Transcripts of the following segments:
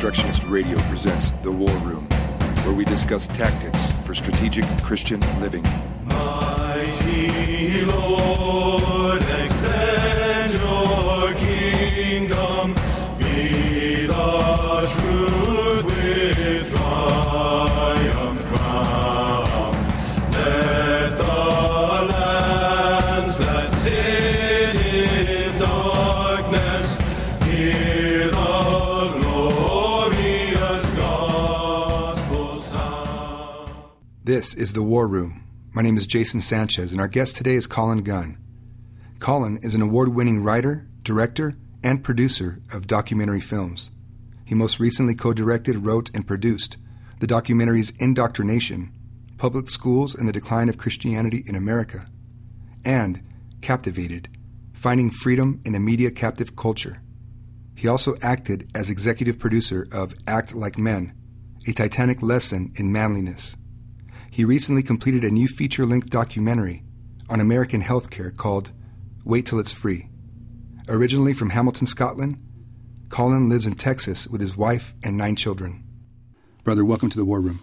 Reconstructionist Radio presents The War Room, where we discuss tactics for strategic Christian living. Mighty Lord, This is The War Room. My name is Jason Sanchez, and our guest today is Colin Gunn. Colin is an award winning writer, director, and producer of documentary films. He most recently co directed, wrote, and produced the documentaries Indoctrination, Public Schools and the Decline of Christianity in America, and Captivated, Finding Freedom in a Media Captive Culture. He also acted as executive producer of Act Like Men, a titanic lesson in manliness. He recently completed a new feature length documentary on American healthcare called Wait Till It's Free. Originally from Hamilton, Scotland, Colin lives in Texas with his wife and nine children. Brother, welcome to the War Room.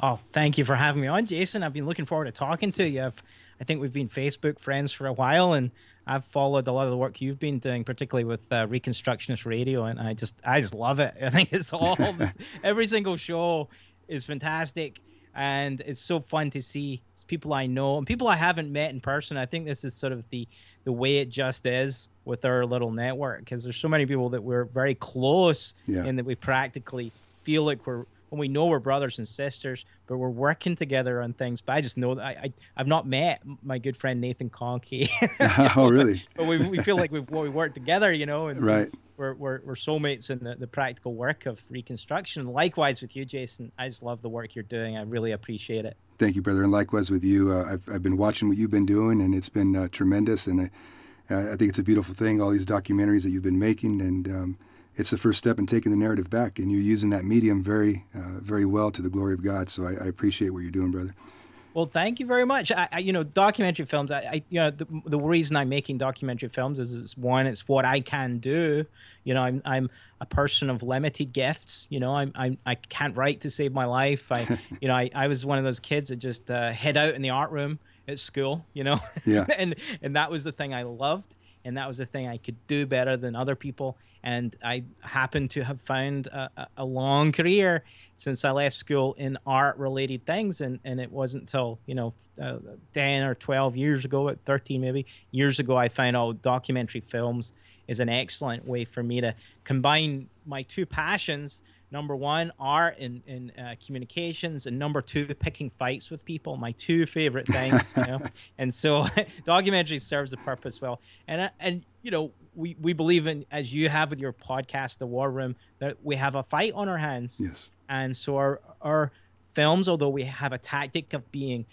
Oh, thank you for having me on, Jason. I've been looking forward to talking to you. I've, I think we've been Facebook friends for a while, and I've followed a lot of the work you've been doing, particularly with uh, Reconstructionist Radio, and I just, I just love it. I think it's all every single show is fantastic, and it's so fun to see it's people I know and people I haven't met in person. I think this is sort of the the way it just is with our little network because there's so many people that we're very close Yeah. and that we practically feel like we're when we know we're brothers and sisters, but we're working together on things. But I just know that I, I I've not met my good friend Nathan Conkey, oh, really? but we, we feel like we've we work together, you know, and Right. We're, we're, we're soulmates in the, the practical work of reconstruction. Likewise with you, Jason. I just love the work you're doing. I really appreciate it. Thank you, brother, and likewise with you. Uh, I've, I've been watching what you've been doing, and it's been uh, tremendous. And I, I think it's a beautiful thing, all these documentaries that you've been making, and um, it's the first step in taking the narrative back. And you're using that medium very, uh, very well to the glory of God. So I, I appreciate what you're doing, brother. Well, thank you very much. I, I you know, documentary films. I, I you know, the, the reason I'm making documentary films is, is one, it's what I can do. You know, I'm I'm a person of limited gifts. You know, I'm, I'm I can't write to save my life. I, you know, I, I was one of those kids that just uh, head out in the art room at school. You know, Yeah. and and that was the thing I loved, and that was the thing I could do better than other people. And I happen to have found a, a- long career since I left school in art related things. And, and it wasn't until, you know, uh, 10 or 12 years ago, at 13 maybe, years ago, I found out documentary films is an excellent way for me to combine my two passions. Number one, art in and uh, communications, and number two, picking fights with people. My two favorite things, you know. and so, documentary serves a purpose well. And uh, and you know, we we believe in as you have with your podcast, The War Room, that we have a fight on our hands Yes. and so our, our films although we have a tactic of being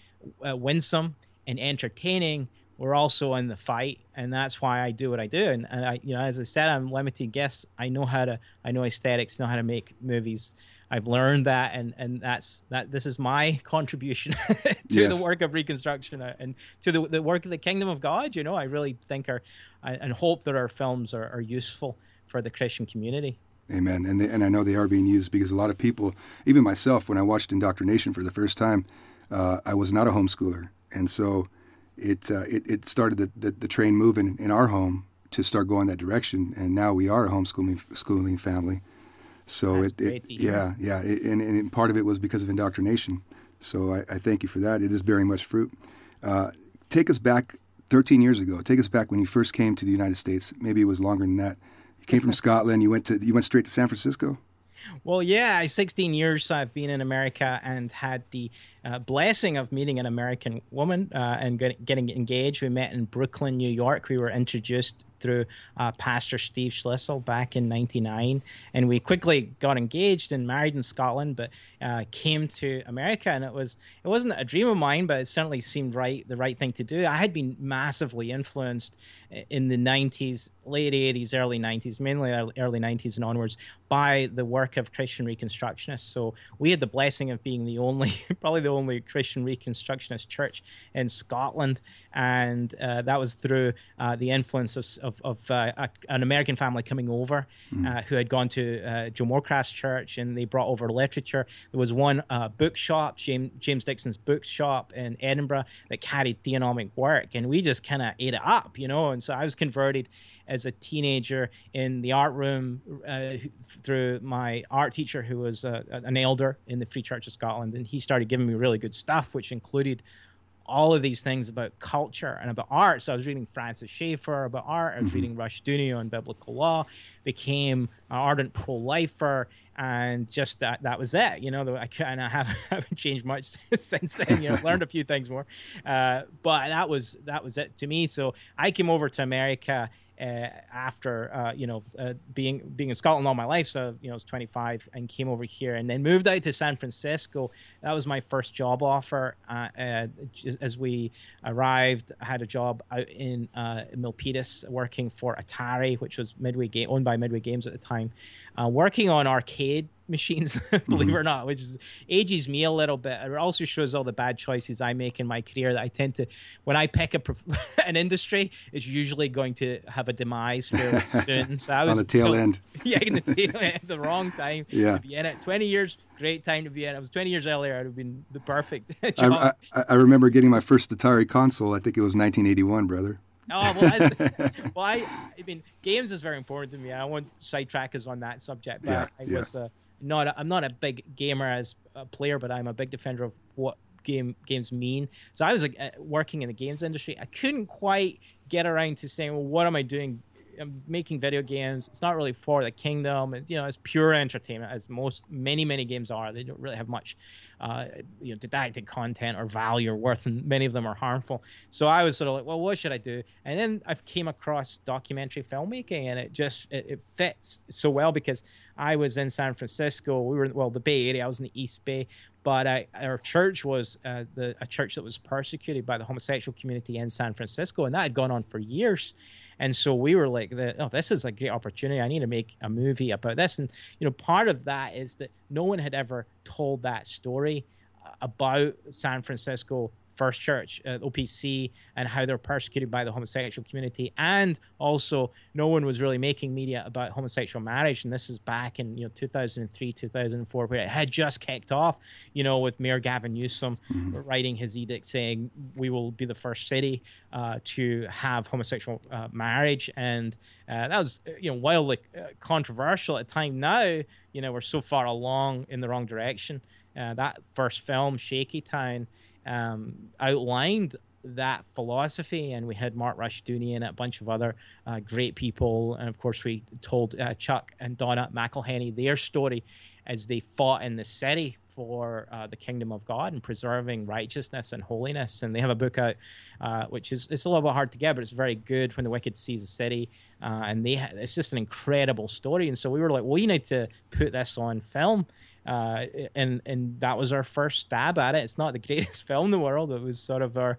uh, winsome and entertaining we're also in the fight and that's why i do what i do. And, and i you know as i said i'm limited guests. I know how to i know aesthetics know how to make movies. I've learned that and and that's that this is my contribution to Yes. the work of reconstruction uh, and to the, the work of the kingdom of god you know. I really think our I- and hope that our films are, are useful for the christian community. Amen. And they, and I know they are being used because a lot of people, even myself, when I watched Indoctrination for the first time, uh, I was not a homeschooler, and so it uh, it, it started the, the, the train moving in our home to start going that direction, and now we are a homeschooling schooling family. So That's it, it great to hear. yeah yeah, it, and, and part of it was because of indoctrination. So I, I thank you for that. It is bearing much fruit. Uh, take us back 13 years ago. Take us back when you first came to the United States. Maybe it was longer than that. You came from Scotland. You went to you went straight to San Francisco. Well, yeah, 16 years I've been in America and had the uh, blessing of meeting an American woman uh, and get, getting engaged. We met in Brooklyn, New York. We were introduced through uh, Pastor Steve Schlissel back in '99, and we quickly got engaged and married in Scotland. But uh, came to America, and it was it wasn't a dream of mine, but it certainly seemed right the right thing to do. I had been massively influenced in the '90s, late '80s, early '90s, mainly early '90s and onwards, by the work of Christian Reconstructionists. So we had the blessing of being the only, probably the only Christian Reconstructionist church in Scotland, and uh, that was through uh, the influence of, of, of uh, a, an American family coming over mm. who had gone to uh, Joe Morecraft's church, and they brought over literature. There was one uh, bookshop, James, James Dixon's bookshop in Edinburgh, that carried theonomic work, and we just kind of ate it up, you know. And so I was converted as a teenager in the art room uh, through my art teacher, who was uh, an elder in the Free Church of Scotland, and he started giving me really good stuff, which included all of these things about culture and about art. So I was reading Francis Schaeffer about art. I was mm-hmm. reading Rushdoony on biblical law. Became an ardent pro-lifer, and just that that was it. You know, I kind of haven't, haven't changed much since then. You know, learned a few things more, uh, but that was that was it to me. So I came over to America after uh, you know uh, being being in Scotland all my life. So you know, I was 25 and came over here, and then moved out to San Francisco. That was my first job offer. Uh, uh, as we arrived, I had a job out in uh, Milpitas working for Atari, which was Midway Game owned by Midway Games at the time, working on arcade machines, believe mm-hmm. it or not, which is ages me a little bit. It also shows all the bad choices I make in my career that I tend to, when I pick a, an industry, it's usually going to have a demise fairly soon. So I was on the tail end. Yeah, in the tail end, the wrong time yeah. to be in it. 20 years, great time to be in. It was 20 years earlier, I'd have been the perfect I, I, I remember getting my first Atari console. I think it was 1981, brother. Oh well, I, well, I, I mean, games is very important to me. I won't sidetrack us on that subject, but yeah, I, yeah. was uh, not a, I'm not a big gamer as a player, but I'm a big defender of what game games mean. So I was like uh, working in the games industry. I couldn't quite get around to saying, well, what am I doing? I'm making video games. It's not really for the kingdom. And, you know, it's pure entertainment, as most many many games are. They don't really have much, uh, you know, didactic content or value or worth, and many of them are harmful. So I was sort of like, well, what should I do? And then I came across documentary filmmaking, and it just it, it fits so well because I was in San Francisco. We were well, the Bay Area. I was in the East Bay, but I, our church was uh, the, a church that was persecuted by the homosexual community in San Francisco, and that had gone on for years. And so we were like, "Oh, this is a great opportunity. I need to make a movie about this." And you know, part of that is that no one had ever told that story uh, about San Francisco First Church, uh, OPC, and how they're persecuted by the homosexual community, and also no one was really making media about homosexual marriage. And this is back in you know 2003, 2004, where it had just kicked off. You know, with Mayor Gavin Newsom mm-hmm. writing his edict saying we will be the first city uh, to have homosexual uh, marriage, and uh, that was you know wildly uh, controversial at the time. Now you know we're so far along in the wrong direction. Uh, that first film, Shaky Town um, outlined that philosophy, and we had Mark Rushdoony and a bunch of other uh, great people, and of course we told uh, Chuck and Donna McIlhenny their story as they fought in the city for uh, the kingdom of God and preserving righteousness and holiness. And they have a book out, uh, which is it's a little bit hard to get, but it's very good. When the wicked seize the city, uh, and they ha- it's just an incredible story. And so we were like, well, we need to put this on film uh, and and that was our first stab at it. It's not the greatest film in the world. It was sort of our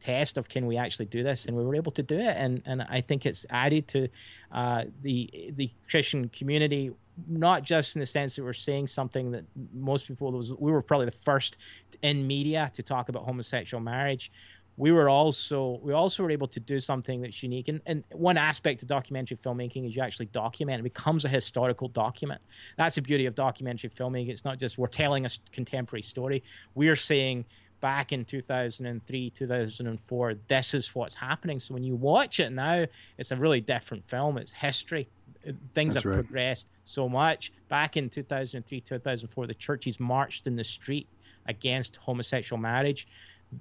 test of can we actually do this, and we were able to do it. And and I think it's added to uh, the the Christian community, not just in the sense that we're saying something that most people was we were probably the first in media to talk about homosexual marriage we were also we also were able to do something that's unique. And, and one aspect of documentary filmmaking is you actually document. It becomes a historical document. That's the beauty of documentary filmmaking it's not just we're telling a contemporary story. We're saying back in 2003 2004 this is what's happening. So when you watch it now it's a really different film. It's history. Uh, things that's have right. progressed so much. Back in 2003 2004 the churches marched in the street against homosexual marriage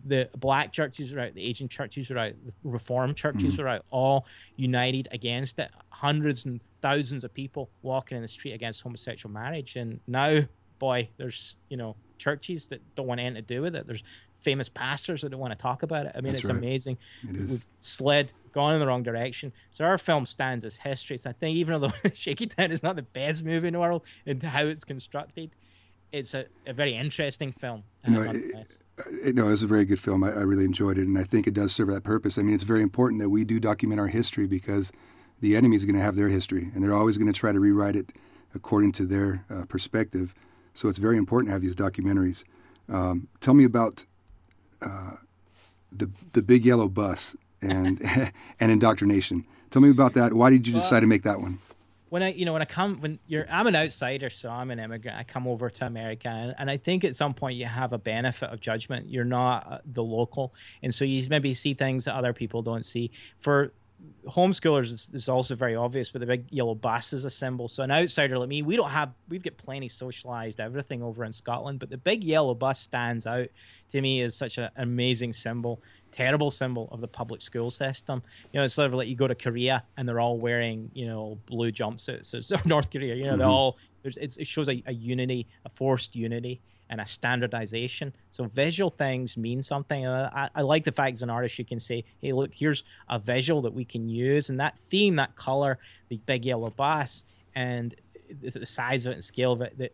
the black churches are out, the Asian churches are out, the Reformed churches mm-hmm. are out, all united against it. Hundreds and thousands of people walking in the street against homosexual marriage. And now, boy, there's you know churches that don't want anything to do with it. There's famous pastors that don't want to talk about it. I mean, That's it's right. amazing. It is. We've slid, gone in the wrong direction. So our film stands as history. So I think even though Shaky Town is not the best movie in the world and how it's constructed, it's a, a very interesting film. You know, it, it, no, it was a very good film. I, I, really enjoyed it, and I think it does serve that purpose. I mean, it's very important that we do document our history because the enemy is going to have their history, and they're always going to try to rewrite it according to their uh, perspective. So it's very important to have these documentaries. Um, tell me about uh, the the big yellow bus and and indoctrination. Tell me about that. Why did you decide to make that one? When I, you know, when I come, when you're, I'm an outsider, so I'm an immigrant. I come over to America, and, and I think at some point you have a benefit of judgment. You're not uh, the local, and so you maybe see things that other people don't see. For homeschoolers, is, it's also very obvious, but the big yellow bus is a symbol. So an outsider like me, we don't have, we've got plenty socialized everything over in Scotland, but the big yellow bus stands out to me as such an amazing symbol terrible symbol of the public school system. You know, it's sort of like you go to Korea and they're all wearing, you know, blue jumpsuits. So North Korea, you know, mm-hmm. they're all, it shows a, a unity, a forced unity and a standardization. So visual things mean something. I, I, like the fact as an artist you can say, hey, look, here's a visual that we can use. And that theme, that color, the big yellow bus, and the size of it and scale of it that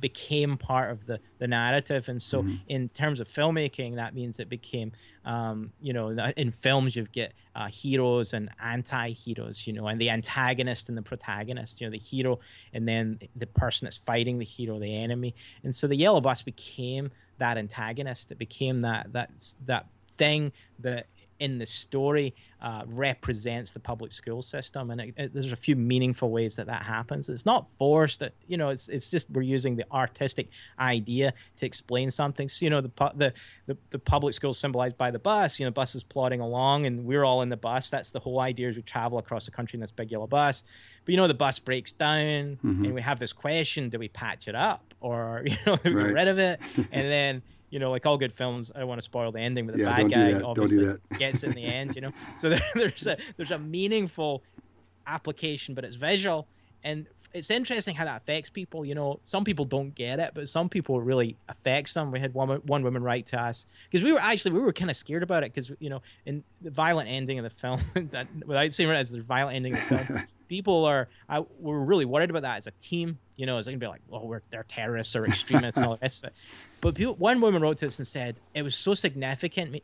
became part of the the narrative. And so mm-hmm. in terms of filmmaking that means it became um, you know in films you get uh, heroes and anti-heroes you know and the antagonist and the protagonist you know the hero and then the person that's fighting the hero the enemy. And so the yellow bus became that antagonist. It became that that that thing that in the story uh, represents the public school system, and it, it, there's a few meaningful ways that that happens. It's not forced. That you know, it's it's just we're using the artistic idea to explain something. So, you know, the, the the the public school symbolized by the bus. You know, bus is plodding along, and we're all in the bus. That's the whole idea. Is we travel across the country in this big yellow bus, but you know, the bus breaks down, mm-hmm. and we have this question: Do we patch it up, or you know, right. get rid of it? and then you know, like all good films, I don't want to spoil the ending, but the yeah, bad guy obviously gets in the end, you know. So there, there's a there's a meaningful application, but it's visual, and it's interesting how that affects people. You know, some people don't get it, but some people really affects them. We had one one woman write to us because we were actually we were kind of scared about it because you know, in the violent ending of the film, that without saying it as the violent ending of the film. people are I, we're really worried about that as a team. You know, it's gonna be like, oh, we're they're terrorists or extremists and all of it. But people, one woman wrote to us and said it was so significant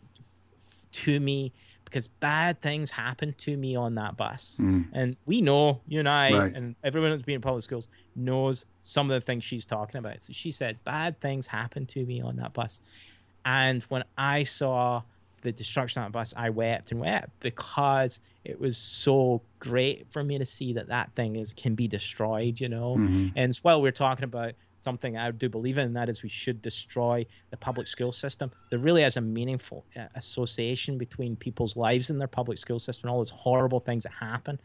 to me because bad things happened to me on that bus. Mm. And we know, you and I, right. and everyone that's been in public schools knows some of the things she's talking about. So she said, bad things happened to me on that bus. And when I saw the destruction on that bus, I wept and wept because it was so great for me to see that that thing is can be destroyed, you know. Mm-hmm. And while we're talking about something I do believe in, and that is we should destroy the public school system. There really is a meaningful uh, association between people's lives and their public school system and all those horrible things that happen,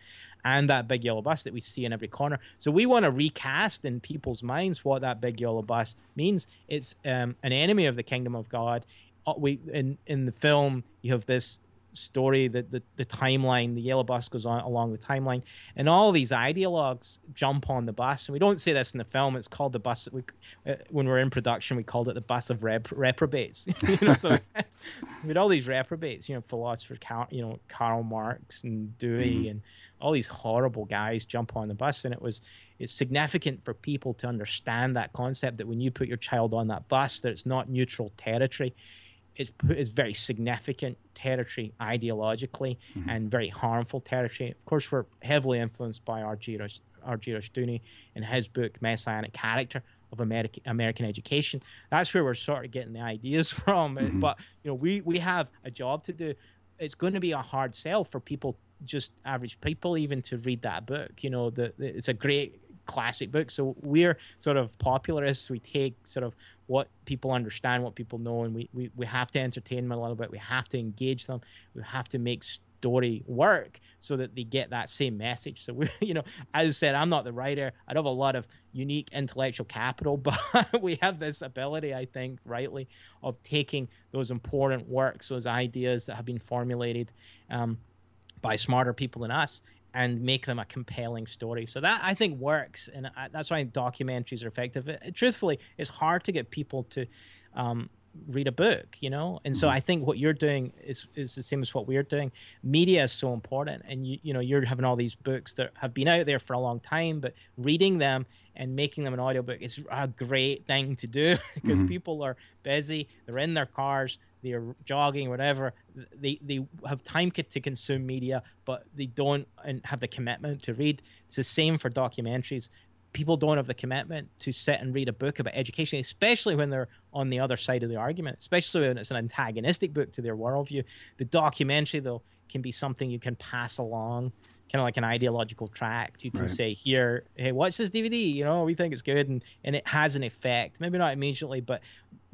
and that big yellow bus that we see in every corner. So we want to recast in people's minds what that big yellow bus means. It's um, an enemy of the kingdom of God. Uh, we in in the film you have this story, the, the, the timeline, the yellow bus goes on along the timeline, and all these ideologues jump on the bus. And we don't say this in the film; it's called the bus. We, uh, when we're in production, we called it the bus of rep- reprobates. you know, so we had all these reprobates, you know, philosophers, you know, Karl Marx and Dewey, mm-hmm. and all these horrible guys jump on the bus, and it was it's significant for people to understand that concept that when you put your child on that bus, that it's not neutral territory is, is very significant territory ideologically mm-hmm. and very harmful territory. Of course, we're heavily influenced by R.G. Rushdoony in his book Messianic Character of American American education. That's where we're sort of getting the ideas from. Mm-hmm. But you know, we we have a job to do. It's going to be a hard sell for people, just average people, even to read that book. You know, the, the it's a great classic book. So we're sort of popularists. We take sort of what people understand, what people know, and we, we, we have to entertain them a little bit. We have to engage them. We have to make story work so that they get that same message. So we, you know, as I said, I'm not the writer. I don't have a lot of unique intellectual capital, but we have this ability, I think, rightly, of taking those important works, those ideas that have been formulated um, by smarter people than us, and make them a compelling story. So that I think works, and I, that's why documentaries are effective. It, truthfully, it's hard to get people to um, read a book, you know. And so mm-hmm. I think what you're doing is is the same as what we're doing. Media is so important, and you you know you're having all these books that have been out there for a long time, but reading them and making them an audiobook is a great thing to do because mm-hmm. people are busy, they're in their cars, they're jogging, whatever. They they have time to consume media, but they don't and have the commitment to read. It's the same for documentaries. people don't have the commitment to sit and read a book about education, especially when they're on the other side of the argument, especially when it's an antagonistic book to their worldview. The documentary, though, can be something you can pass along, kind of like an ideological tract. You can Right. say, here, hey, watch this DVD, you know, we think it's good. And, and it has an effect, maybe not immediately, but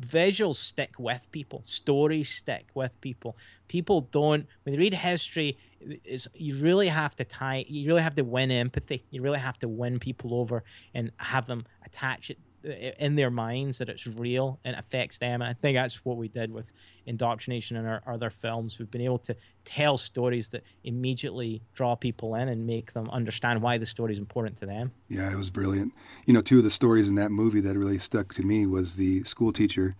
visuals stick with people, stories stick with people. People don't, when they read history, is you really have to tie, you really have to win empathy. You really have to win people over and have them attach it in their minds that it's real and affects them. And I think that's what we did with indoctrination in our other films. We've been able to tell stories that immediately draw people in and make them understand why the story is important to them. Yeah, it was brilliant. You know, two of the stories in that movie that really stuck to me was the school teacher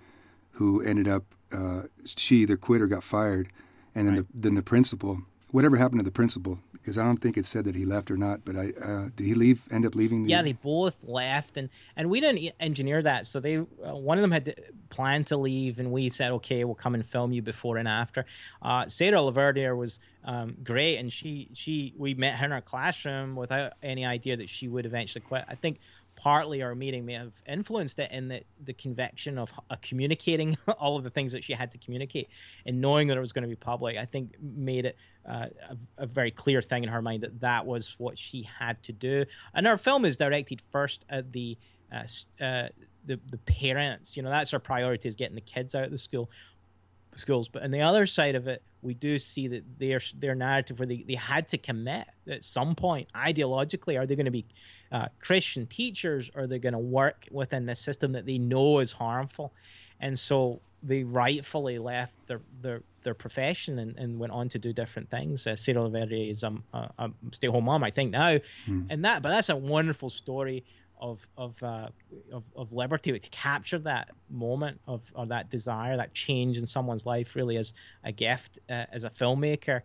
who ended up uh, she either quit or got fired, and then Right. the then the principal. Whatever happened to the principal? Because I don't think it said that he left or not. But I uh, did he leave? End up leaving? The, Yeah, they both left, and and we didn't engineer that. So they, uh, one of them had planned to leave, and we said, okay, we'll come and film you before and after. Uh, Sarah Laverdier was um, great, and she she we met her in our classroom without any idea that she would eventually quit. I think partly our meeting may have influenced it in that the conviction of uh, communicating all of the things that she had to communicate and knowing that it was going to be public i think made it uh, a, a very clear thing in her mind that that was what she had to do and our film is directed first at the uh, uh, the, the parents you know that's our priority is getting the kids out of the school schools. But on the other side of it, we do see that their their narrative where they, they had to commit at some point ideologically. Are they going to be uh, Christian teachers? Or are they going to work within the system that they know is harmful? And so they rightfully left their their, their profession and, and went on to do different things. Uh, Sarah is um, a, a stay home mom, I think now, and that. But that's a wonderful story of of, uh, of of liberty to capture that moment of or that desire, that change in someone's life, really as a gift uh, as a filmmaker.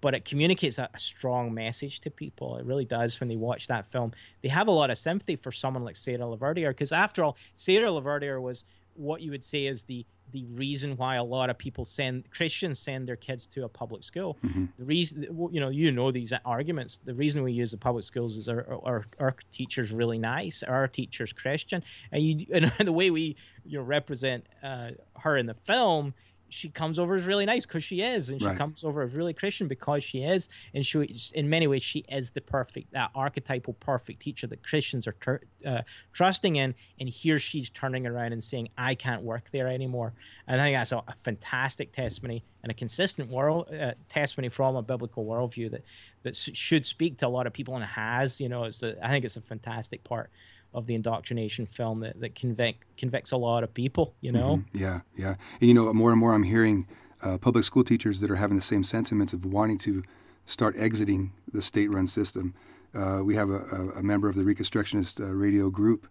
But it communicates a, a strong message to people. It really does when they watch that film. They have a lot of sympathy for someone like Sarah Laverdier because, after all, Sarah Laverdier was what you would say is the the reason why a lot of people send Christians send their kids to a public school. The reason, you know, you know these arguments. The reason we use the public schools is our our, our teachers really nice, our teachers Christian, and you and the way we you know represent uh, her in the film. She comes over as really nice because she is, and she Right. comes over as really Christian because she is, and she, in many ways, she is the perfect, that archetypal perfect teacher that Christians are tur uh, trusting in. And here she's turning around and saying, "I can't work there anymore." And I think that's a, a fantastic testimony and a consistent world uh, testimony from a biblical worldview that that should speak to a lot of people and has. You know, it's a, I think it's a fantastic part of the indoctrination film that that convict, convicts a lot of people. You know, Yeah, yeah. And you know, more and more I'm hearing uh, public school teachers that are having the same sentiments of wanting to start exiting the state-run system. Uh, we have a, a, member of the Reconstructionist uh, radio group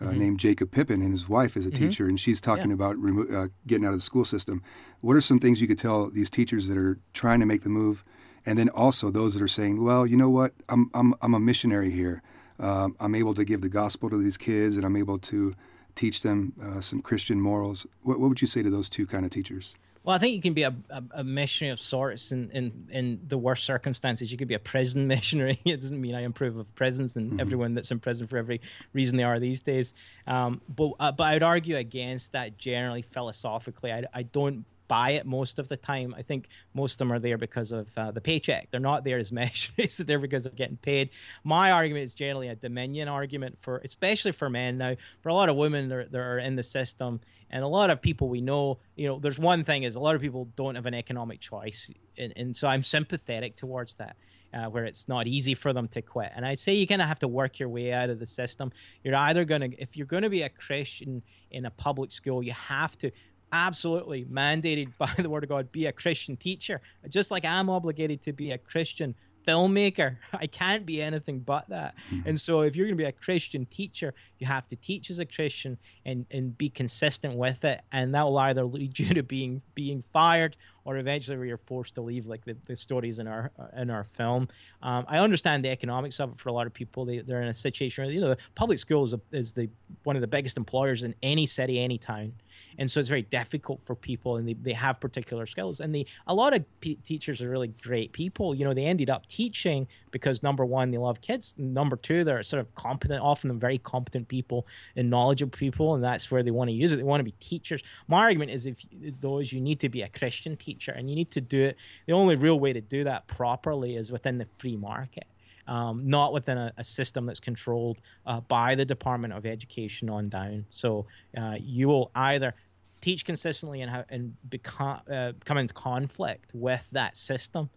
uh, named Jacob Pippin, and his wife is a teacher, and she's talking about remo- uh, getting out of the school system. What are some things you could tell these teachers that are trying to make the move, and then also those that are saying, "Well, you know what? I'm I'm I'm a missionary here. Um, I'm able to give the gospel to these kids, and I'm able to teach them uh, some Christian morals." What, what would you say to those two kind of teachers? Well, I think you can be a, a, a missionary of sorts in, in, in the worst circumstances. You could be a prison missionary. It doesn't mean I approve of prisons and everyone that's in prison for every reason they are these days. Um, but uh, but I would argue against that generally philosophically. I, I don't buy it most of the time. I think most of them are there because of uh, the paycheck. They're not there as missionaries. They're there because of getting paid. My argument is generally a dominion argument for, especially for men now. For a lot of women that are, that are in the system, and a lot of people we know, you know, there's one thing is a lot of people don't have an economic choice, and, and so I'm sympathetic towards that. Uh, where it's not easy for them to quit, and I'd say you kind of have to work your way out of the system. You're either gonna, if you're going to be a Christian in a public school, you have to absolutely mandated by the word of God be a Christian teacher, just like I'm obligated to be a Christian filmmaker. I can't be anything but that. And so if you're going to be a Christian teacher, you have to teach as a Christian and and be consistent with it and that will either lead you to being being fired or eventually where you're forced to leave, like the, the stories in our in our film. Um, I understand the economics of it for a lot of people. They, they're in a situation where you know the public school is, a, is the one of the biggest employers in any city, any town and so it's very difficult for people and they, they have particular skills. And the a lot of p- teachers are really great people. You know they ended up teaching because number one they love kids. Number two they're sort of competent often very competent people and knowledgeable people and that's where they want to use it. They want to be teachers. My argument is if is those you need to be a christian teacher and you need to do it. The only real way to do that properly is within the free market um, not within a, a, system that's controlled uh, by the Department of Education on down. So uh, you will either teach consistently and, and become, uh, come into conflict with that system.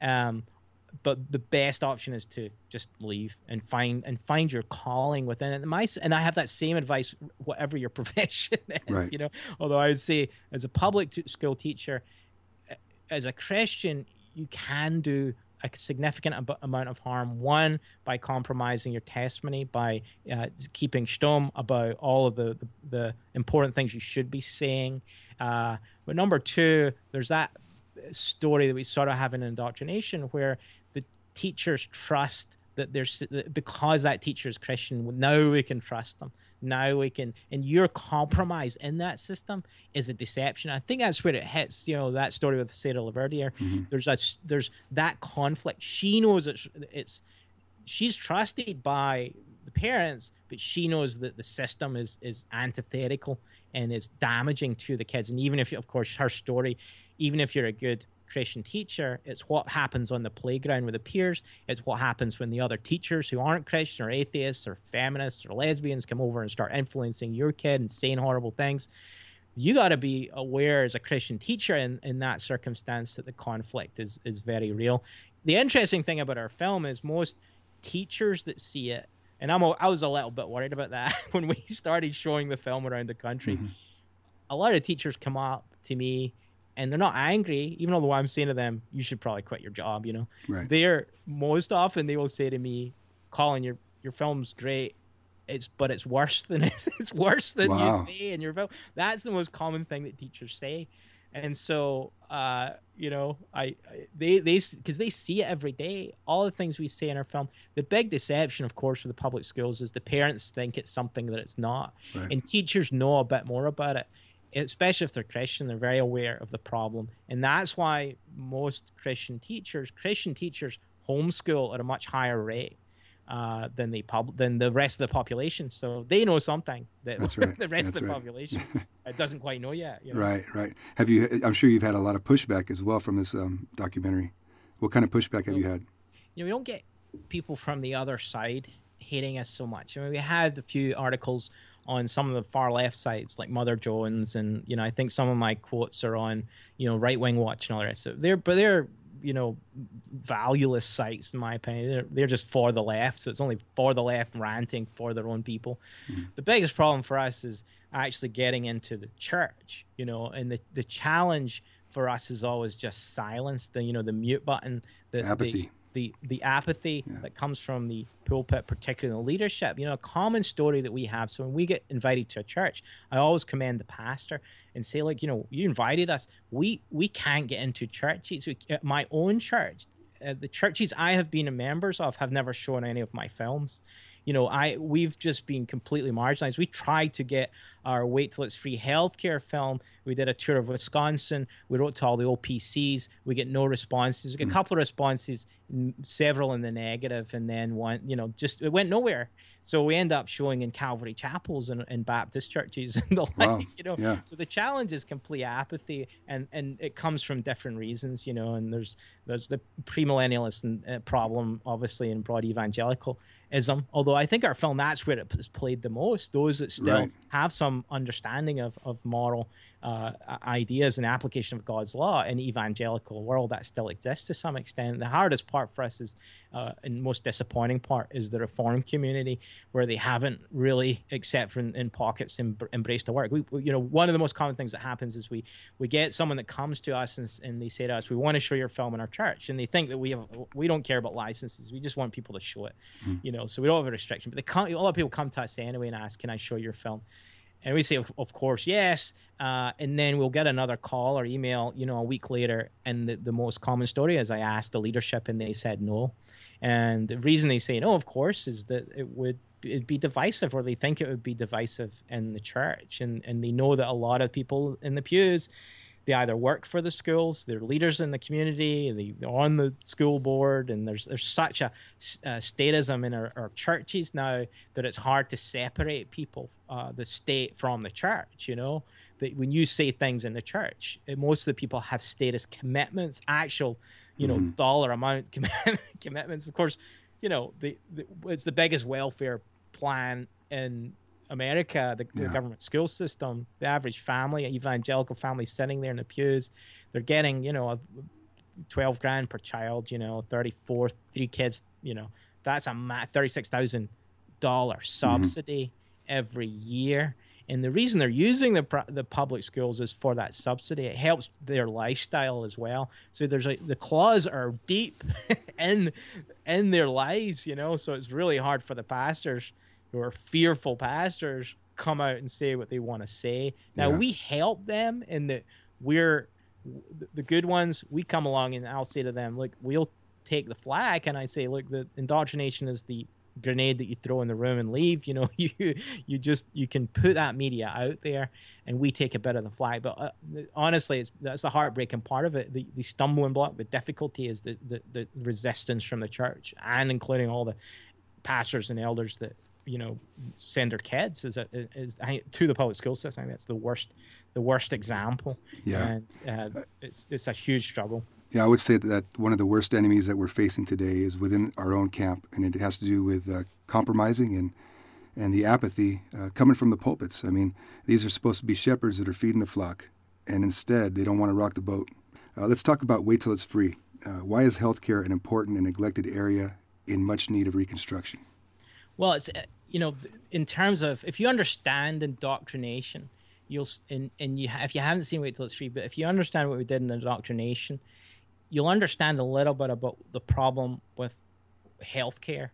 Um, but the best option is to just leave and find and find your calling within it. And my and I have that same advice, whatever your profession is. Right. You know, although I would say as a public school teacher, as a Christian, you can do a significant ab- amount of harm. One, by compromising your testimony, by uh, keeping stum about all of the, the, the, important things you should be saying. Uh, but number two, there's that story that we sort of have in indoctrination where the teachers trust that there's because that teacher is Christian, now we can trust them now we can and your compromise in that system is a deception. I think that's where it hits you know that story with sarah laverdiere mm-hmm. there's a there's that conflict. She knows it's it's she's trusted by the parents but she knows that the system is is antithetical and it's damaging to the kids. And even if of course her story even if you're a good Christian teacher. It's what happens on the playground with the peers. It's what happens when the other teachers who aren't Christian or atheists or feminists or lesbians come over and start influencing your kid and saying horrible things. You got to be aware as a Christian teacher in, in that circumstance that the conflict is, is very real. The interesting thing about our film is most teachers that see it, and I'm a, I was a little bit worried about that when we started showing the film around the country. Mm-hmm. A lot of teachers come up to me and they're not angry, even though I'm saying to them, you should probably quit your job, you know. Right. They're most often they will say to me, Colin, your your film's great. It's but it's worse than it's, it's worse than wow. you say in your film. That's the most common thing that teachers say. And so uh, you know, I, I they they because they see it every day. All the things we say in our film. The big deception, of course, for the public schools is the parents think it's something that it's not, right. and teachers know a bit more about it especially if they're Christian, they're very aware of the problem. And that's why most Christian teachers, Christian teachers homeschool at a much higher rate uh, than the pub than the rest of the population. So they know something that right. the rest that's of the right. population doesn't quite know yet. You know? Right, right. Have you? I'm sure you've had a lot of pushback as well from this um, documentary. What kind of pushback so, have you had? You know, we don't get people from the other side hating us so much. I mean, we had a few articles on some of the far left sites like Mother Jones, and you know I think some of my quotes are on you know Right Wing Watch and all the rest. So they're but they're you know valueless sites in my opinion. They're, they're just for the left, so it's only for the left ranting for their own people. Mm-hmm. The biggest problem for us is actually getting into the church, you know, and the the challenge for us is always just silence, the you know the mute button, the apathy. The, the the apathy yeah. that comes from the pulpit, particularly the leadership. You know, a common story that we have. So when we get invited to a church, I always commend the pastor and say, like, you know, you invited us. We we can't get into churches. We, my own church, uh, the churches I have been a members of, have never shown any of my films you know, I we've just been completely marginalized. We tried to get our Wait Till It's Free healthcare film. We did a tour of Wisconsin. We wrote to all the OPCs. We get no responses. We get a hmm. couple of responses, several in the negative, and then one, you know, just it went nowhere. So we end up showing in Calvary chapels and, and Baptist churches and the wow. like, you know. Yeah. So the challenge is complete apathy, and and it comes from different reasons, you know. And there's there's the premillennialist uh, problem, obviously, in broad evangelical ism. Although I think our film that's where it is played the most. Those that still right. have some understanding of, of moral uh, ideas and application of God's law in evangelical world that still exists to some extent. The hardest part for us is, uh, and most disappointing part is the reform community where they haven't really, except for in, in pockets, em- embraced the work. We, you know, one of the most common things that happens is we we get someone that comes to us and, and they say to us, "We want to show your film in our church," and they think that we have we don't care about licenses. We just want people to show it, mm. you know. So we don't have a restriction. But they come, a lot of people come to us anyway and ask, "Can I show your film?" And we say, of, of course, yes. Uh, and then we'll get another call or email, you know, a week later. And the, the most common story is I asked the leadership and they said no. And the reason they say no, of course, is that it would it'd be divisive or they think it would be divisive in the church. And, and they know that a lot of people in the pews they either work for the schools, they're leaders in the community, they're on the school board, and there's there's such a, statism in our, our, churches now that it's hard to separate people, uh, the state from the church. You know, that when you say things in the church, most of the people have status commitments, actual, you know, mm-hmm. dollar amount commitments. Of course, you know, the, the, it's the biggest welfare plan in America, the, yeah. the, government school system, the average family, evangelical family sitting there in the pews, they're getting, you know, a 12 grand per child, you know, 34, three kids, you know, that's a $36,000 subsidy mm-hmm. every year. And the reason they're using the the public schools is for that subsidy. It helps their lifestyle as well. So there's a, the claws are deep in in their lives, you know. So it's really hard for the pastors who are fearful pastors come out and say what they want to say. Now yeah. we help them in that we're the good ones. We come along and I'll say to them, look, we'll take the flag, and I say, look, the indoctrination is the grenade that you throw in the room and leave. You know, you you just you can put that media out there, and we take a bit of the flag. But uh, honestly, it's that's the heartbreaking part of it. The, the stumbling block, the difficulty is the, the the resistance from the church, and including all the pastors and elders that you know send their kids is a, is to the public school system. I think that's the worst the worst example. Yeah, and uh, it's it's a huge struggle. Yeah, I would say that one of the worst enemies that we're facing today is within our own camp, and it has to do with uh, compromising and and the apathy uh, coming from the pulpits. I mean, these are supposed to be shepherds that are feeding the flock, and instead they don't want to rock the boat. Uh, let's talk about wait till it's free. Uh, why is healthcare an important and neglected area in much need of reconstruction? Well, it's uh, you know in terms of if you understand indoctrination, you'll and and you if you haven't seen Wait Till It's Free, but if you understand what we did in indoctrination, you'll understand a little bit about the problem with healthcare.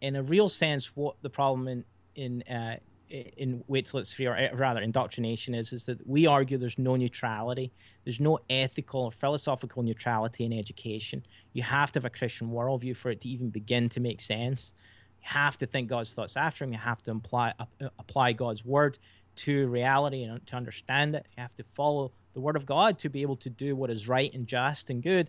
In a real sense, what the problem in in uh, in wait till it's free, or uh, rather indoctrination is, is that we argue there's no neutrality, there's no ethical or philosophical neutrality in education. You have to have a Christian worldview for it to even begin to make sense have to think God's thoughts after him. You have to apply, uh, apply God's word to reality and to understand it. You have to follow the word of God to be able to do what is right and just and good.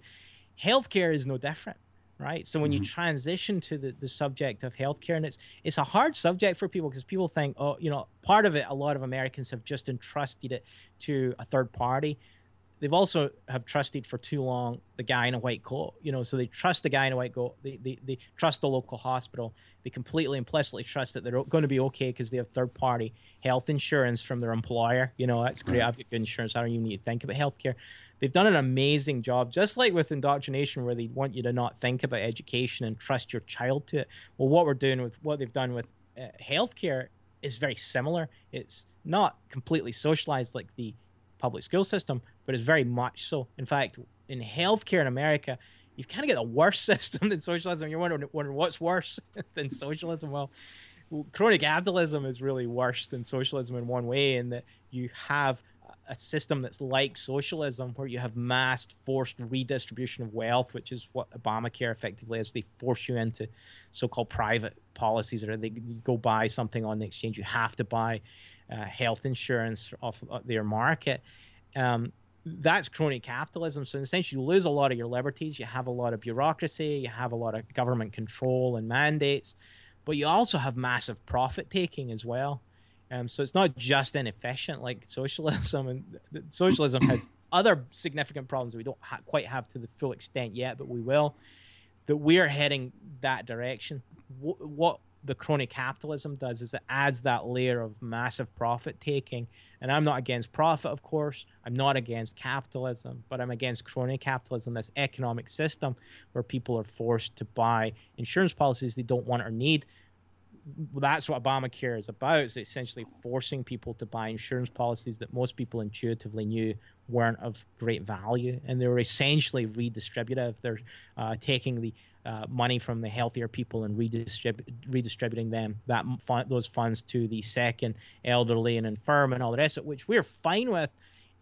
Healthcare is no different, right? So when mm-hmm. you transition to the, the subject of healthcare, and it's it's a hard subject for people because people think, oh, you know, part of it, a lot of Americans have just entrusted it to a third party they've also have trusted for too long the guy in a white coat you know so they trust the guy in a white coat. They, they, they trust the local hospital. They completely implicitly trust that they're going to be okay because they have third party health insurance from their employer. You know that's great. I've got good insurance. I don't even need to think about healthcare. They've done an amazing job just like with indoctrination where they want you to not think about education and trust your child to it. Well what we're doing with what they've done with uh, healthcare is very similar. It's not completely socialized like the public school system, but it's very much so. In fact, in healthcare in America, you've kind of got a worse system than socialism. You're wondering, wondering what's worse than socialism. Well, crony capitalism is really worse than socialism in one way, in that you have a system that's like socialism, where you have massed forced redistribution of wealth, which is what Obamacare effectively is. They force you into so-called private policies, or they go buy something on the exchange. You have to buy uh, health insurance off their market. Um, that's crony capitalism. So, in a sense, you lose a lot of your liberties. You have a lot of bureaucracy. You have a lot of government control and mandates, but you also have massive profit taking as well. Um, so it's not just inefficient like socialism, and socialism has other significant problems we don't ha- quite have to the full extent yet, but we will. That we are heading that direction. W- what the crony capitalism does is it adds that layer of massive profit taking. And I'm not against profit, of course. I'm not against capitalism, but I'm against crony capitalism, this economic system where people are forced to buy insurance policies they don't want or need. that's what Obamacare is about. It's essentially forcing people to buy insurance policies that most people intuitively knew weren't of great value, and they were essentially redistributive. They're uh, taking the uh, money from the healthier people and redistrib- redistributing them that those funds to the sick and elderly and infirm and all the rest of it, which we're fine with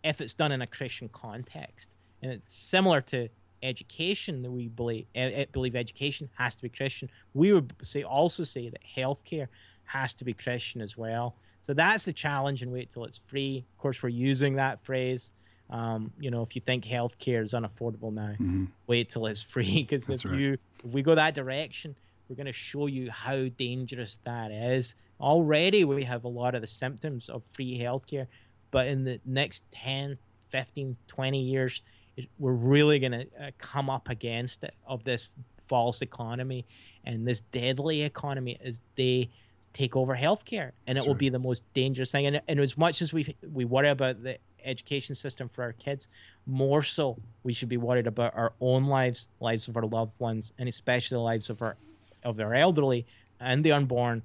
if it's done in a Christian context. And it's similar to education that we believe believe education has to be Christian. We would say also say that healthcare has to be Christian as well. So that's the challenge and wait till it's free. Of course, we're using that phrase. Um, you know, if you think healthcare is unaffordable now, mm-hmm. wait till it's free. Because if right. you if we go that direction, we're going to show you how dangerous that is. Already, we have a lot of the symptoms of free healthcare, but in the next 10, 15, 20 years, we're really going to uh, come up against it of this false economy and this deadly economy as they take over healthcare, and it sure. will be the most dangerous thing. And, and as much as we we worry about the education system for our kids, more so we should be worried about our own lives, lives of our loved ones, and especially the lives of our of our elderly and the unborn.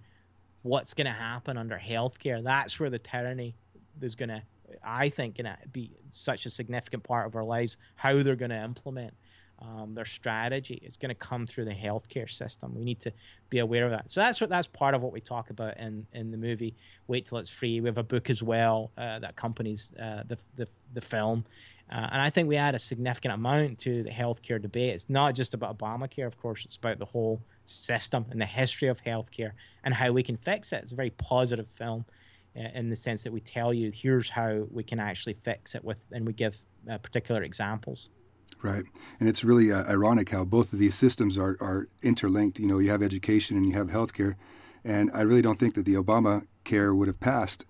What's going to happen under healthcare? That's where the tyranny is going to I think, going to be such a significant part of our lives. How they're going to implement um, their strategy is going to come through the healthcare system. We need to be aware of that. So that's what that's part of what we talk about in in the movie. Wait till it's free. We have a book as well uh, that accompanies uh, the, the the film. Uh, and I think we add a significant amount to the healthcare debate. It's not just about Obamacare, of course, it's about the whole system and the history of healthcare and how we can fix it. It's a very positive film in the sense that we tell you here's how we can actually fix it with and we give uh, particular examples right? And it's really uh, ironic how both of these systems are, are interlinked. You know you have education and you have healthcare. And i really don't think that the obama care would have passed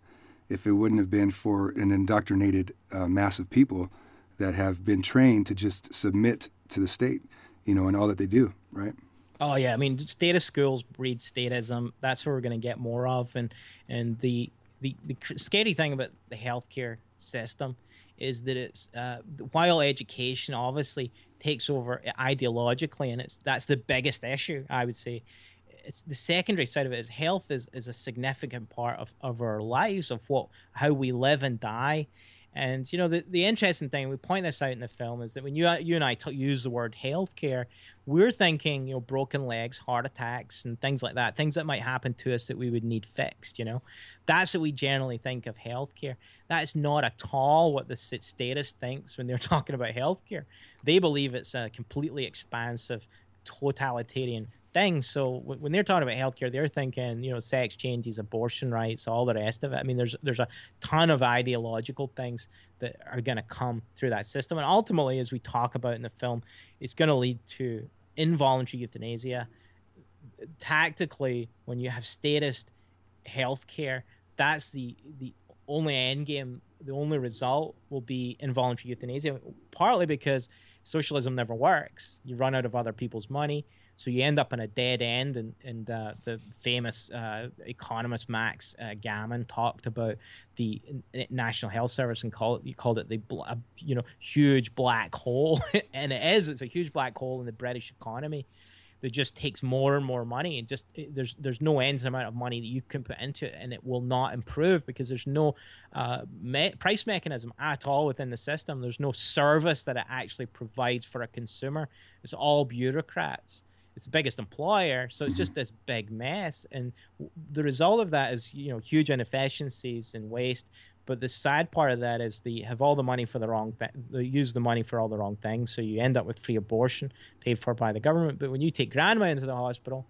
if it wouldn't have been for an indoctrinated uh, mass of people that have been trained to just submit to the state you know and all that they do right? Oh yeah, I mean, statist schools breed statism. That's what we're going to get more of, and and the the, the scary thing about the healthcare system is that it's uh, while education obviously takes over ideologically, and it's that's the biggest issue I would say. It's the secondary side of it is health is, is a significant part of, of our lives of what how we live and die, and you know, the, the interesting thing we point this out in the film is that when you you and I t- use the word healthcare, we're thinking you know broken legs, heart attacks, and things like that, things that might happen to us that we would need fixed. You know, that's what we generally think of healthcare. That's not at all what the statists thinks when they're talking about healthcare. They believe it's a completely expansive, totalitarian things. So when they're talking about healthcare, they're thinking, you know, sex changes, abortion rights, all the rest of it. I mean, there's there's a ton of ideological things that are going to come through that system, and ultimately, as we talk about in the film, it's going to lead to involuntary euthanasia. Tactically, when you have statist healthcare, that's the the only end game. The only result will be involuntary euthanasia, partly because socialism never works. You run out of other people's money so you end up in a dead end, and, and uh, the famous uh, economist Max uh, Gammon talked about the National Health Service and called you called it the you know huge black hole, and it is. It's a huge black hole in the British economy that just takes more and more money and just there's there's no ends amount of money that you can put into it and it will not improve because there's no uh, me- price mechanism at all within the system. There's no service that it actually provides for a consumer. It's all bureaucrats it's the biggest employer so it's just mm-hmm. this big mess and the result of that is you know huge inefficiencies and waste but the sad part of that is they have all the money for the wrong thing they use the money for all the wrong things so you end up with free abortion paid for by the government but when you take grandma into the hospital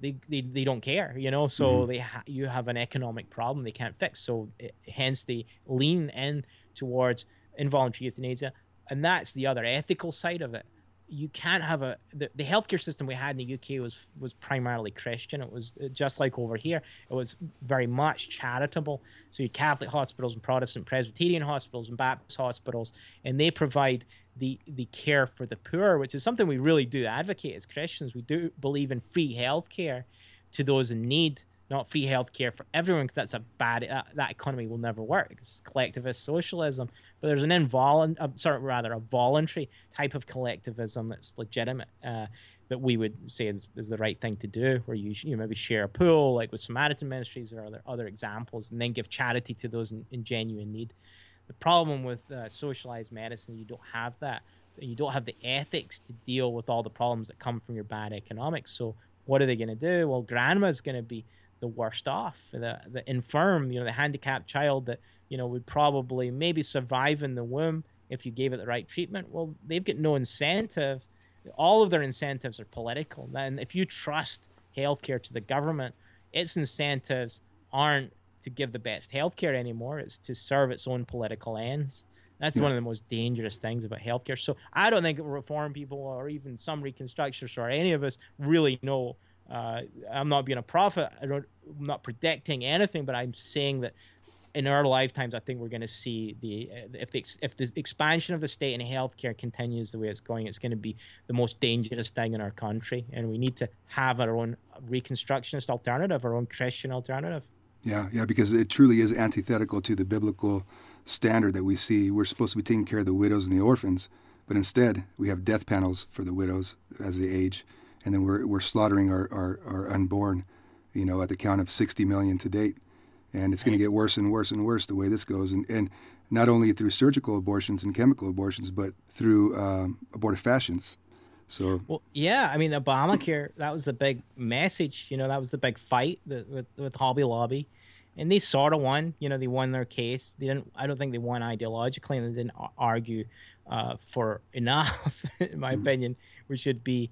they, they, they don't care, you know. So mm-hmm. they ha- you have an economic problem they can't fix. So it, hence they lean in towards involuntary euthanasia, and that's the other ethical side of it you can't have a the, the healthcare system we had in the UK was was primarily Christian. It was uh, just like over here. It was very much charitable. So you had Catholic hospitals and Protestant Presbyterian hospitals and Baptist hospitals, and they provide the the care for the poor, which is something we really do advocate as Christians. We do believe in free healthcare to those in need not free healthcare for everyone because that's a bad that, that, economy will never work it's collectivist socialism but there's an involuntary uh, sorry rather a voluntary type of collectivism that's legitimate uh, that we would say is, is the right thing to do, where you, you maybe share a pool, like with Samaritan Ministries or other other examples, and then give charity to those in, in genuine need. The problem with uh, socialized medicine, you don't have that. So you don't have the ethics to deal with all the problems that come from your bad economics. So what are they going to do? Well, grandma's going to be the worst off, the the infirm, you know, the handicapped child that you know would probably maybe survive in the womb if you gave it the right treatment. Well, they've got no incentive. All of their incentives are political. And if you trust healthcare to the government, its incentives aren't to give the best healthcare anymore. It's to serve its own political ends. That's yeah. one of the most dangerous things about healthcare. So I don't think reform people or even some reconstructionists or any of us really know. Uh, I'm not being a prophet. I don't, I'm not predicting anything, but I'm saying that in our lifetimes, I think we're going to see the uh, if the if the expansion of the state in healthcare continues the way it's going, it's going to be the most dangerous thing in our country, and we need to have our own reconstructionist alternative, our own Christian alternative. Yeah, yeah, because it truly is antithetical to the biblical standard that we see. We're supposed to be taking care of the widows and the orphans, but instead we have death panels for the widows as they age, and then we're we're slaughtering our, our, our unborn, you know, at the count of 60 million to date and it's going to get worse and worse and worse the way this goes. And, and not only through surgical abortions and chemical abortions, but through um, abortifacients. So well, yeah, I mean, Obamacare that was the big message. You know, that was the big fight with with Hobby Lobby, and they sort of won. You know, they won their case. They didn't. I don't think they won ideologically, and they didn't argue uh, for enough. in my mm-hmm. opinion, we should be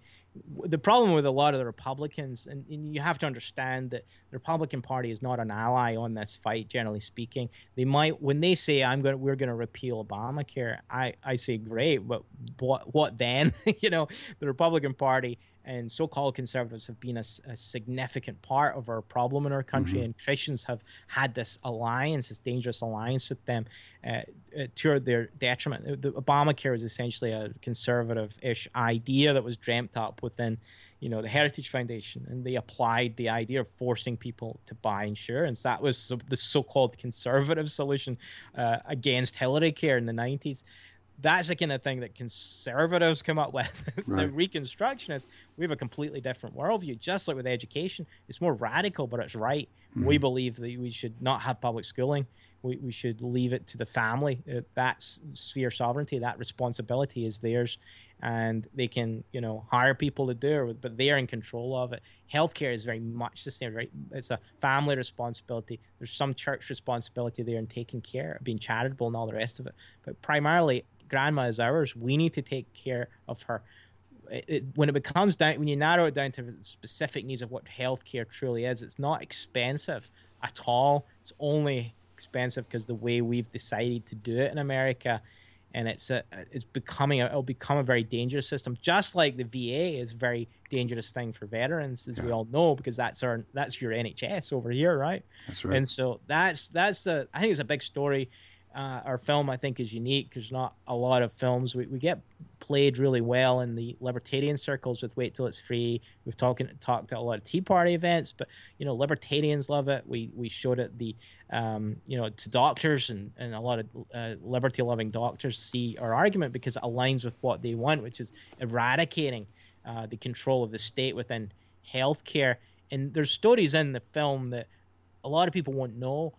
the problem with a lot of the Republicans, and, and, you have to understand that the Republican Party is not an ally on this fight. Generally speaking, they might when they say I'm going, we're going to repeal Obamacare. I I say great, but what what then? you know, the Republican Party and so-called conservatives have been a, a, significant part of our problem in our country, mm-hmm. and Christians have had this alliance, this dangerous alliance with them, uh, uh, to their detriment. The Obamacare is essentially a conservative-ish idea that was dreamt up within, you know, the Heritage Foundation, and they applied the idea of forcing people to buy insurance. That was the so-called conservative solution uh, against Hillary Care in the '90s that's the kind of thing that conservatives come up with. Right. the Reconstructionists, we have a completely different worldview. Just like with education, it's more radical, but it's right. Mm-hmm. We believe that we should not have public schooling. We, we should leave it to the family. Uh, that sphere sovereignty, that responsibility is theirs, and they can you know hire people to do it, but they're in control of it. Healthcare is very much the same, right? It's a family responsibility. There's some church responsibility there in taking care, being charitable, and all the rest of it. But primarily, grandma is ours. We need to take care of her. It, it, when it becomes down, when you narrow it down to the specific needs of what healthcare truly is, it's not expensive at all. It's only expensive because the way we've decided to do it in America, and it's a, it's becoming a, it'll become a very dangerous system. Just like the VA is a very dangerous thing for veterans, as yeah. we all know, because that's our that's your NHS over here, right? That's right. And so that's that's the I think it's a big story uh, our film, I think, is unique. There's not a lot of films. We, we get played really well in the libertarian circles with Wait Till It's Free. We've talked talked at a lot of Tea Party events, but you know, libertarians love it. We we showed it the um, you know to doctors and, and a lot of uh, liberty loving doctors see our argument because it aligns with what they want, which is eradicating uh, the control of the state within healthcare. And there's stories in the film that a lot of people won't know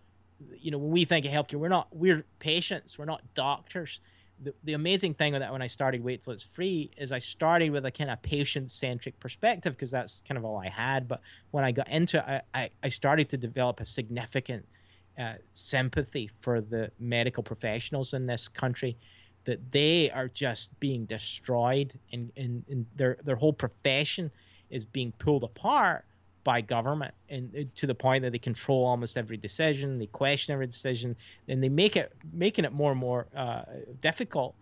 you know, when we think of healthcare, we're not we're patients, we're not doctors. The, the amazing thing with that when I started Wait Till It's Free is I started with a kind of patient centric perspective because that's kind of all I had. But when I got into it, I, I, I started to develop a significant uh, sympathy for the medical professionals in this country that they are just being destroyed and, and, and their, their whole profession is being pulled apart by government and uh, to the point that they control almost every decision they question every decision and they make it making it more and more uh, difficult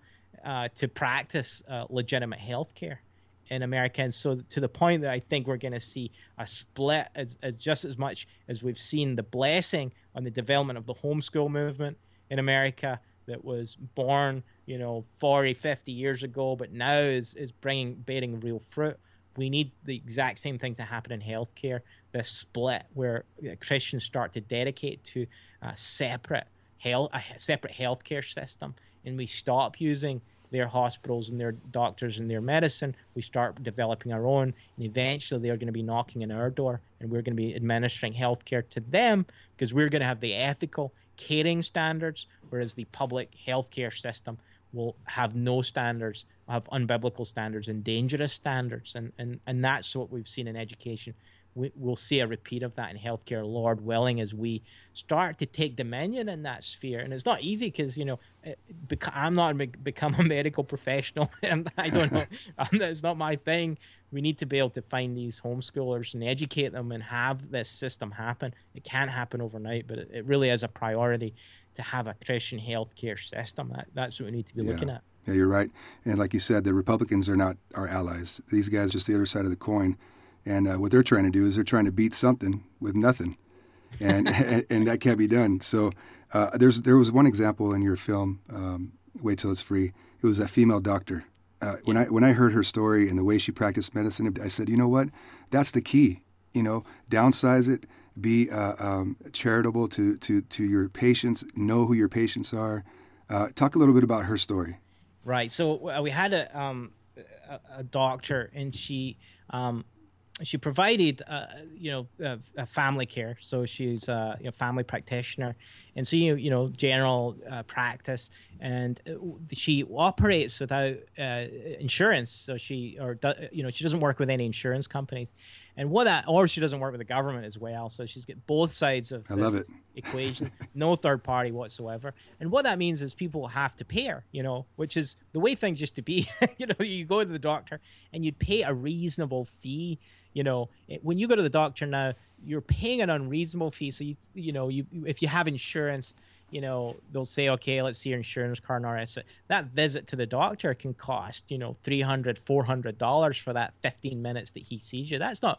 uh, to practice uh, legitimate health care in america. And so to the point that i think we're going to see a split as, as just as much as we've seen the blessing on the development of the homeschool movement in america that was born you know 40 50 years ago but now is, is bringing bearing real fruit we need the exact same thing to happen in healthcare. This split where uh, Christians start to dedicate to a separate health, a separate healthcare system, and we stop using their hospitals and their doctors and their medicine. We start developing our own, and eventually they're going to be knocking on our door, and we're going to be administering healthcare to them because we're going to have the ethical caring standards, whereas the public healthcare system will have no standards, have unbiblical standards and dangerous standards, and and and that's what we've seen in education we, will see a repeat of that in healthcare, Lord willing, as we start to take dominion in that sphere. And it's not easy because you know eh, I'm not become a medical professional, I don't know. it's not my thing. We need to be able to find these homeschoolers and educate them and have this system happen. It can't happen overnight, but it, it really is a priority to have a Christian healthcare system. That, that's what we need to be yeah. looking at. Yeah, you're right. And like you said, the Republicans are not our allies. These guys are just the other side of the coin and uh, what they're trying to do is they're trying to beat something with nothing, and and, and, that can't be done. So uh, there's there was one example in your film, um, Wait Till It's Free. It was a female doctor. Uh, when I when I heard her story and the way she practiced medicine, I said, you know what, that's the key. You know, downsize it, be uh, um, charitable to, to to your patients, know who your patients are. Uh, talk a little bit about her story. Right. So uh, we had a um, a, a doctor, and she um, she provided, uh, you know, uh, a family care. So she's a you know, family practitioner, and so you you know general uh, practice, and uh, she operates without uh, insurance. So she or you know she doesn't work with any insurance companies, and what that or she doesn't work with the government as well. So she's got both sides of I love it. equation, no third party whatsoever. And what that means is people have to pay her, you know, which is the way things used to be. you know, you go to the doctor and you'd pay a reasonable fee you know when you go to the doctor now you're paying an unreasonable fee so you you know you if you have insurance you know they'll say okay let's see your insurance card and all that visit to the doctor can cost you know $300, 400 dollars for that 15 minutes that he sees you that's not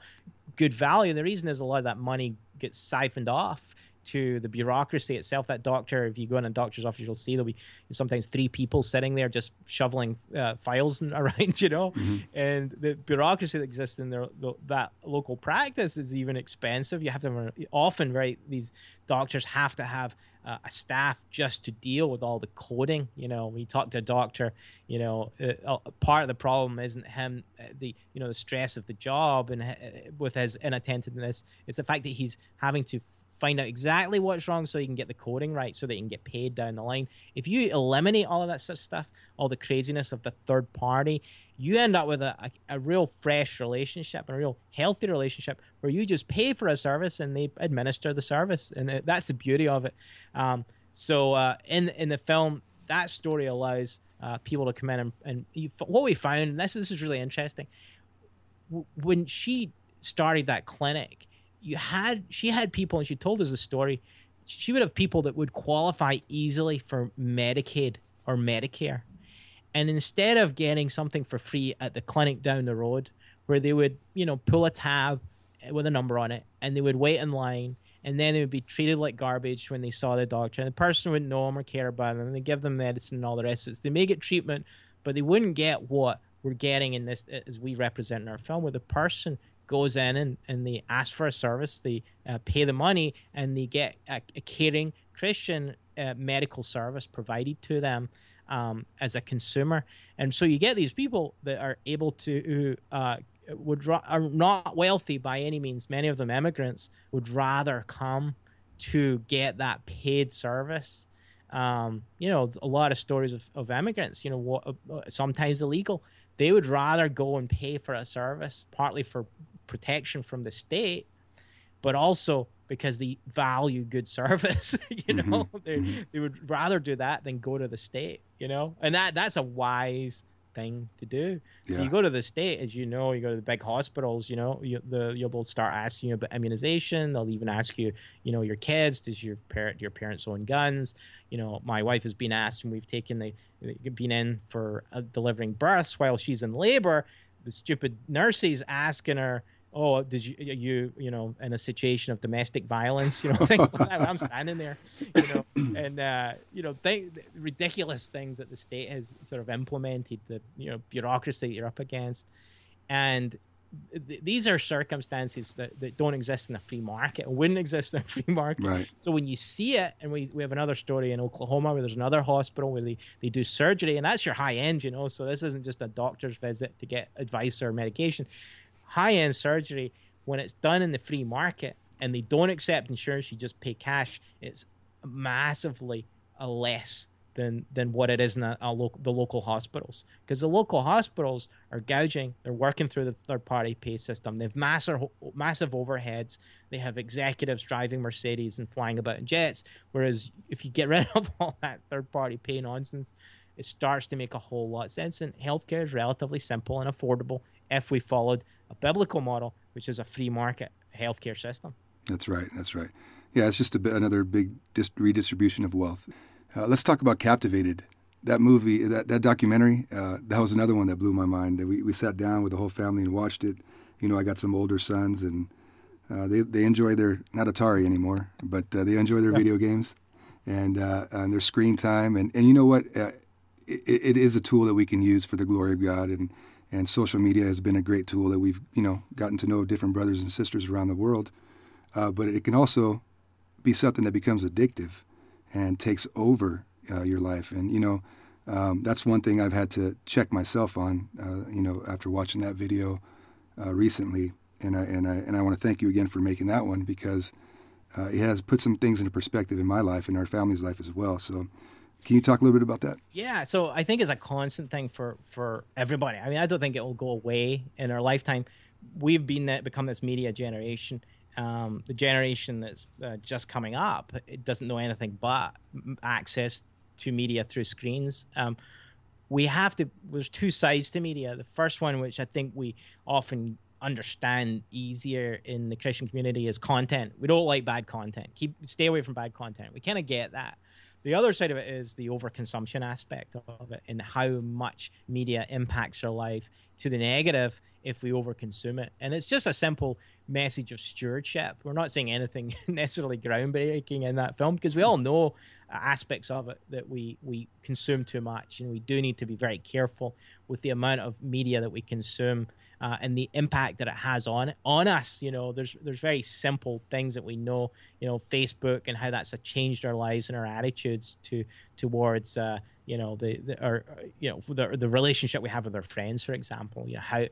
good value and the reason is a lot of that money gets siphoned off to the bureaucracy itself. That doctor, if you go in a doctor's office, you'll see there'll be sometimes three people sitting there just shoveling uh, files around, you know. Mm-hmm. And the bureaucracy that exists in their, the, that local practice is even expensive. You have to often, right? These doctors have to have uh, a staff just to deal with all the coding. You know, we talked to a doctor, you know, uh, part of the problem isn't him, uh, the you know, the stress of the job and uh, with his inattentiveness. It's the fact that he's having to find out exactly what's wrong so you can get the coding right so that you can get paid down the line. If you eliminate all of that sort of stuff, all the craziness of the third party, you end up with a, a, a real fresh relationship and a real healthy relationship where you just pay for a service and they administer the service. And it, that's the beauty of it. Um, so uh, in, in the film, that story allows uh, people to come in and, and you, what we found, and this, this is really interesting, when she started that clinic, you had she had people and she told us a story she would have people that would qualify easily for medicaid or medicare and instead of getting something for free at the clinic down the road where they would you know pull a tab with a number on it and they would wait in line and then they would be treated like garbage when they saw the doctor and the person wouldn't know them or care about them and they give them medicine and all the rest of it. They may get treatment but they wouldn't get what we're getting in this as we represent in our film where the person goes in and, and they ask for a service, they uh, pay the money, and they get a, a caring Christian uh, medical service provided to them um, as a consumer. And so you get these people that are able to, uh, would are not wealthy by any means. Many of them immigrants would rather come to get that paid service. Um, you know, a lot of stories of, of immigrants, you know, what, uh, sometimes illegal. They would rather go and pay for a service, partly for protection from the state, but also because they value good service. you know, mm-hmm. they mm-hmm. they would rather do that than go to the state. You know, and that that's a wise thing to do. So yeah. you go to the state, as you know, you go to the big hospitals. You know, you, the you'll both start asking you about immunization. They'll even ask you, you know, your kids. Does your parent your parents own guns? You know, my wife has been asked, and we've taken the been in for uh, delivering births while she's in labor. The stupid nurses asking her oh, did you you you know in a situation of domestic violence, you know things like that. I'm standing there, you know, and uh, you know th- ridiculous things that the state has sort of implemented, the you know bureaucracy you're up against, and th- these are circumstances that, that don't exist in a free market and wouldn't exist in a free market. Right. So when you see it, and we, we have another story in Oklahoma where there's another hospital where they, they do surgery, and that's your high end, you know. So this isn't just a doctor's visit to get advice or medication. High end surgery, when it's done in the free market and they don't accept insurance, you just pay cash, it's massively less than than what it is in a, a the local hospitals. Because the local hospitals are gouging they're working through the third party pay system. They have massive massive overheads. They have executives driving mercedes and flying about in jets. Whereas if you get rid of all that third party pay nonsense it starts to make a whole lot of sense. And healthcare is relatively simple and affordable if we followed a biblical model which is a free market healthcare system That's right. That's right. Yeah, it's just a bit, another big dis- redistribution of wealth. Uh, let's talk about Captivated. That movie, that, that documentary, uh, that was another one that blew my mind. We, we sat down with the whole family and watched it. You know, I got some older sons, and uh, they, they enjoy their, not Atari anymore, but uh, they enjoy their video games and, uh, and their screen time. And, and you know what? Uh, it, it is a tool that we can use for the glory of God. And, and social media has been a great tool that we've, you know, gotten to know different brothers and sisters around the world. Uh, but it can also be something that becomes addictive and takes over uh, your life. And you know, um, that's one thing I've had to check myself on. Uh, you know, after watching that video uh, recently, and I and I and I want to thank you again for making that one because uh, it has put some things into perspective in my life and our family's life as well. So. Can you talk a little bit about that? Yeah, so I think it's a constant thing for for everybody. I mean, I don't think it will go away in our lifetime. We've been that become this media generation, um, the generation that's uh, just coming up it doesn't know anything but access to media through screens. Um, we have to. There's two sides to media. The first one, which I think we often understand easier in the Christian community, is content. We don't like bad content. Keep stay away from bad content. We kind of get that. The other side of it is the overconsumption aspect of it and how much media impacts our life to the negative if we overconsume it. And it's just a simple message of stewardship. We're not saying anything necessarily groundbreaking in that film because we all know aspects of it that we we consume too much, and we do need to be very careful with the amount of media that we consume uh, and the impact that it has on on us. You know, there's there's very simple things that we know. You know, Facebook and how that's changed our lives and our attitudes to towards. Uh, you know the, the or you know the the relationship we have with our friends for example you know how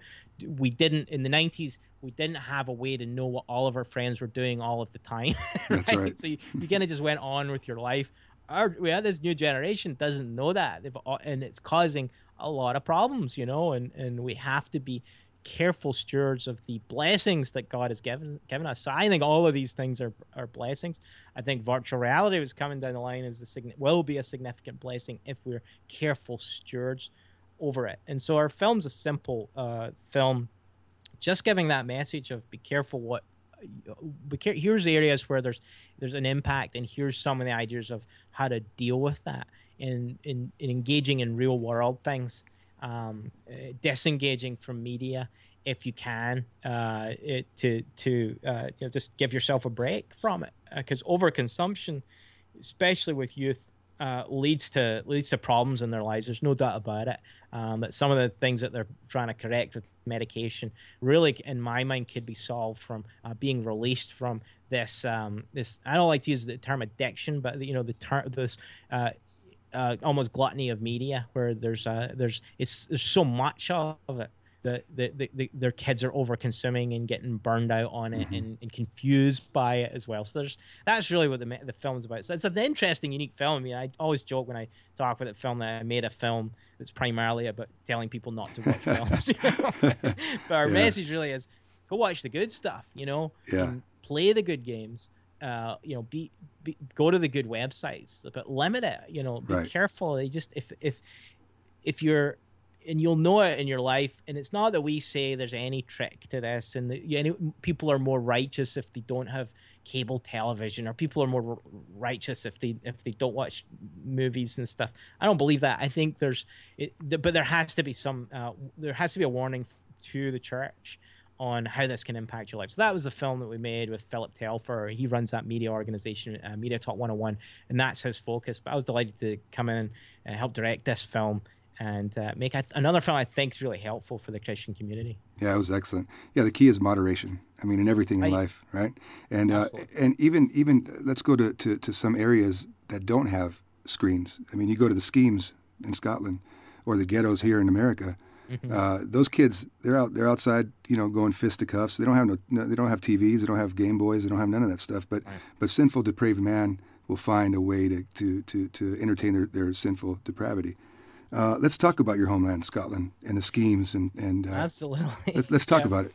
we didn't in the 90s we didn't have a way to know what all of our friends were doing all of the time right? That's right. so you, you kind of just went on with your life our had this new generation doesn't know that They've, and it's causing a lot of problems you know and and we have to be careful stewards of the blessings that God has given given us. So I think all of these things are are blessings. I think virtual reality was coming down the line as the will be a significant blessing if we're careful stewards over it. And so our film's a simple uh, film, just giving that message of be careful what. Care- here's areas where there's there's an impact, and here's some of the ideas of how to deal with that in in, in engaging in real world things um, uh, disengaging from media if you can uh, it, to to uh, you know just give yourself a break from it because overconsumption especially with youth uh, leads to leads to problems in their lives. There's no doubt about it. Um, that some of the things that they're trying to correct with medication really in my mind could be solved from uh, being released from this um, this I don't like to use the term addiction but you know the term this uh, uh, almost gluttony of media where there's uh, there's it's there's so much of it the, the, the, their kids are over consuming and getting burned out on it Mm-hmm. and, and confused by it as well. So there's that's really what the the film's about. So it's an interesting, unique film. I mean, I always joke when I talk about the film that I made a film that's primarily about telling people not to watch films. But our Yeah. message really is go watch the good stuff. You know, Yeah. play the good games. Uh, you know, be, be go to the good websites, but limit it. You know, be Right. careful. You just if if if you're and you'll know it in your life and it's not that we say there's any trick to this and you know, people are more righteous if they don't have cable television or people are more righteous if they if they don't watch movies and stuff i don't believe that i think there's it, but there has to be some uh, there has to be a warning to the church on how this can impact your life. So that was the film that we made with Philip Telfer. He runs that media organization, uh, Media Talk 101, and that's his focus. But I was delighted to come in and help direct this film and uh, make th- another film I think is really helpful for the Christian community. Yeah, it was excellent. Yeah, the key is moderation. I mean, in everything in life, right? And uh, and even even let's go to, to, to some areas that don't have screens. I mean, you go to the schemes in Scotland or the ghettos here in America. Mm-hmm. Uh, those kids, they're out, they're outside, you know, going fisticuffs. They don't have no, no, they don't have TVs, they don't have Game Boys, they don't have none of that stuff. But, right. but sinful, depraved man will find a way to to to, to entertain their, their sinful depravity. Uh, let's talk about your homeland, Scotland, and the schemes and and uh, absolutely. Let's, let's talk yeah. about it.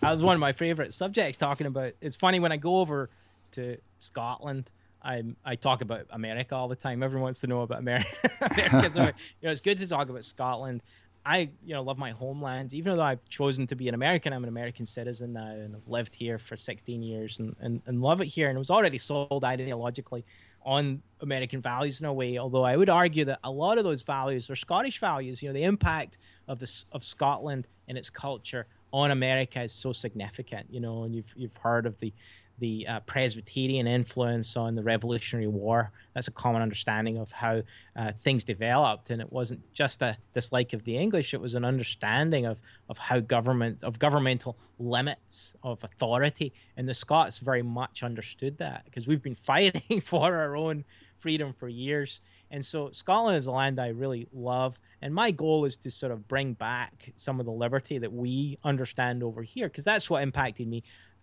That was one of my favorite subjects. Talking about it's funny when I go over to Scotland. I I talk about America all the time. Everyone wants to know about America. America. so, you know, it's good to talk about Scotland. I you know love my homeland, even though I've chosen to be an American. I'm an American citizen now, and I've lived here for 16 years and, and, and love it here. And it was already sold ideologically on American values in a way. Although I would argue that a lot of those values are Scottish values. You know, the impact of this of Scotland and its culture on America is so significant. You know, and you've you've heard of the the uh, Presbyterian influence on the Revolutionary War. That's a common understanding of how uh, things developed, and it wasn't just a dislike of the English; it was an understanding of of how government of governmental limits of authority. And the Scots very much understood that because we've been fighting for our own freedom for years. And so Scotland is a land I really love. And my goal is to sort of bring back some of the liberty that we understand over here, because that's what impacted me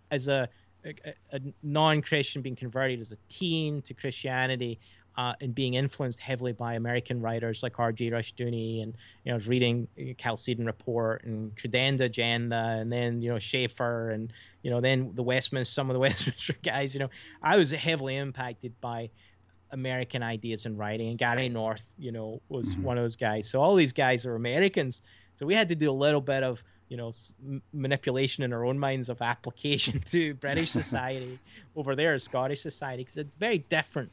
as a a, a non-Christian being converted as a teen to Christianity uh, and being influenced heavily by American writers like R.J. Rushdoony, and you know, I was reading Chalcedon Report and Credenda Agenda, and then you know Schaeffer, and you know then the Westminster, some of the Westminster guys. You know, I was heavily impacted by American ideas in writing, and Gary North, you know, was mm-hmm. one of those guys. So all these guys are Americans, so we had to do a little bit of you know manipulation in our own minds of application to British society over there, Scottish society, because it's a very different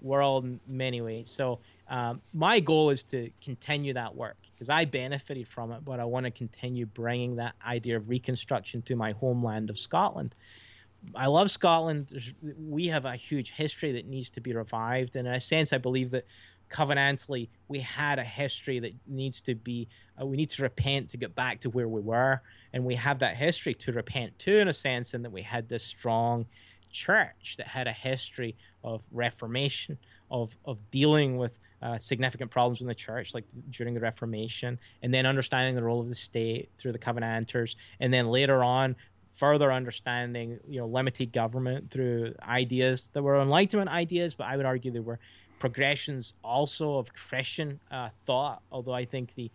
world in many ways. So um, my goal is to continue that work because I benefited from it, but I want to continue bringing that idea of reconstruction to my homeland of Scotland. I love Scotland. We have a huge history that needs to be revived, and in a sense, I believe that covenantally we had a history that needs to be uh, we need to repent to get back to where we were. And we have that history to repent to in a sense in that we had this strong church that had a history of reformation of of dealing with uh, significant problems in the church like during the reformation and then understanding the role of the state through the covenanters and then later on further understanding you know limited government through ideas that were enlightenment ideas but i would argue they were progressions also of Christian uh, thought, although I think the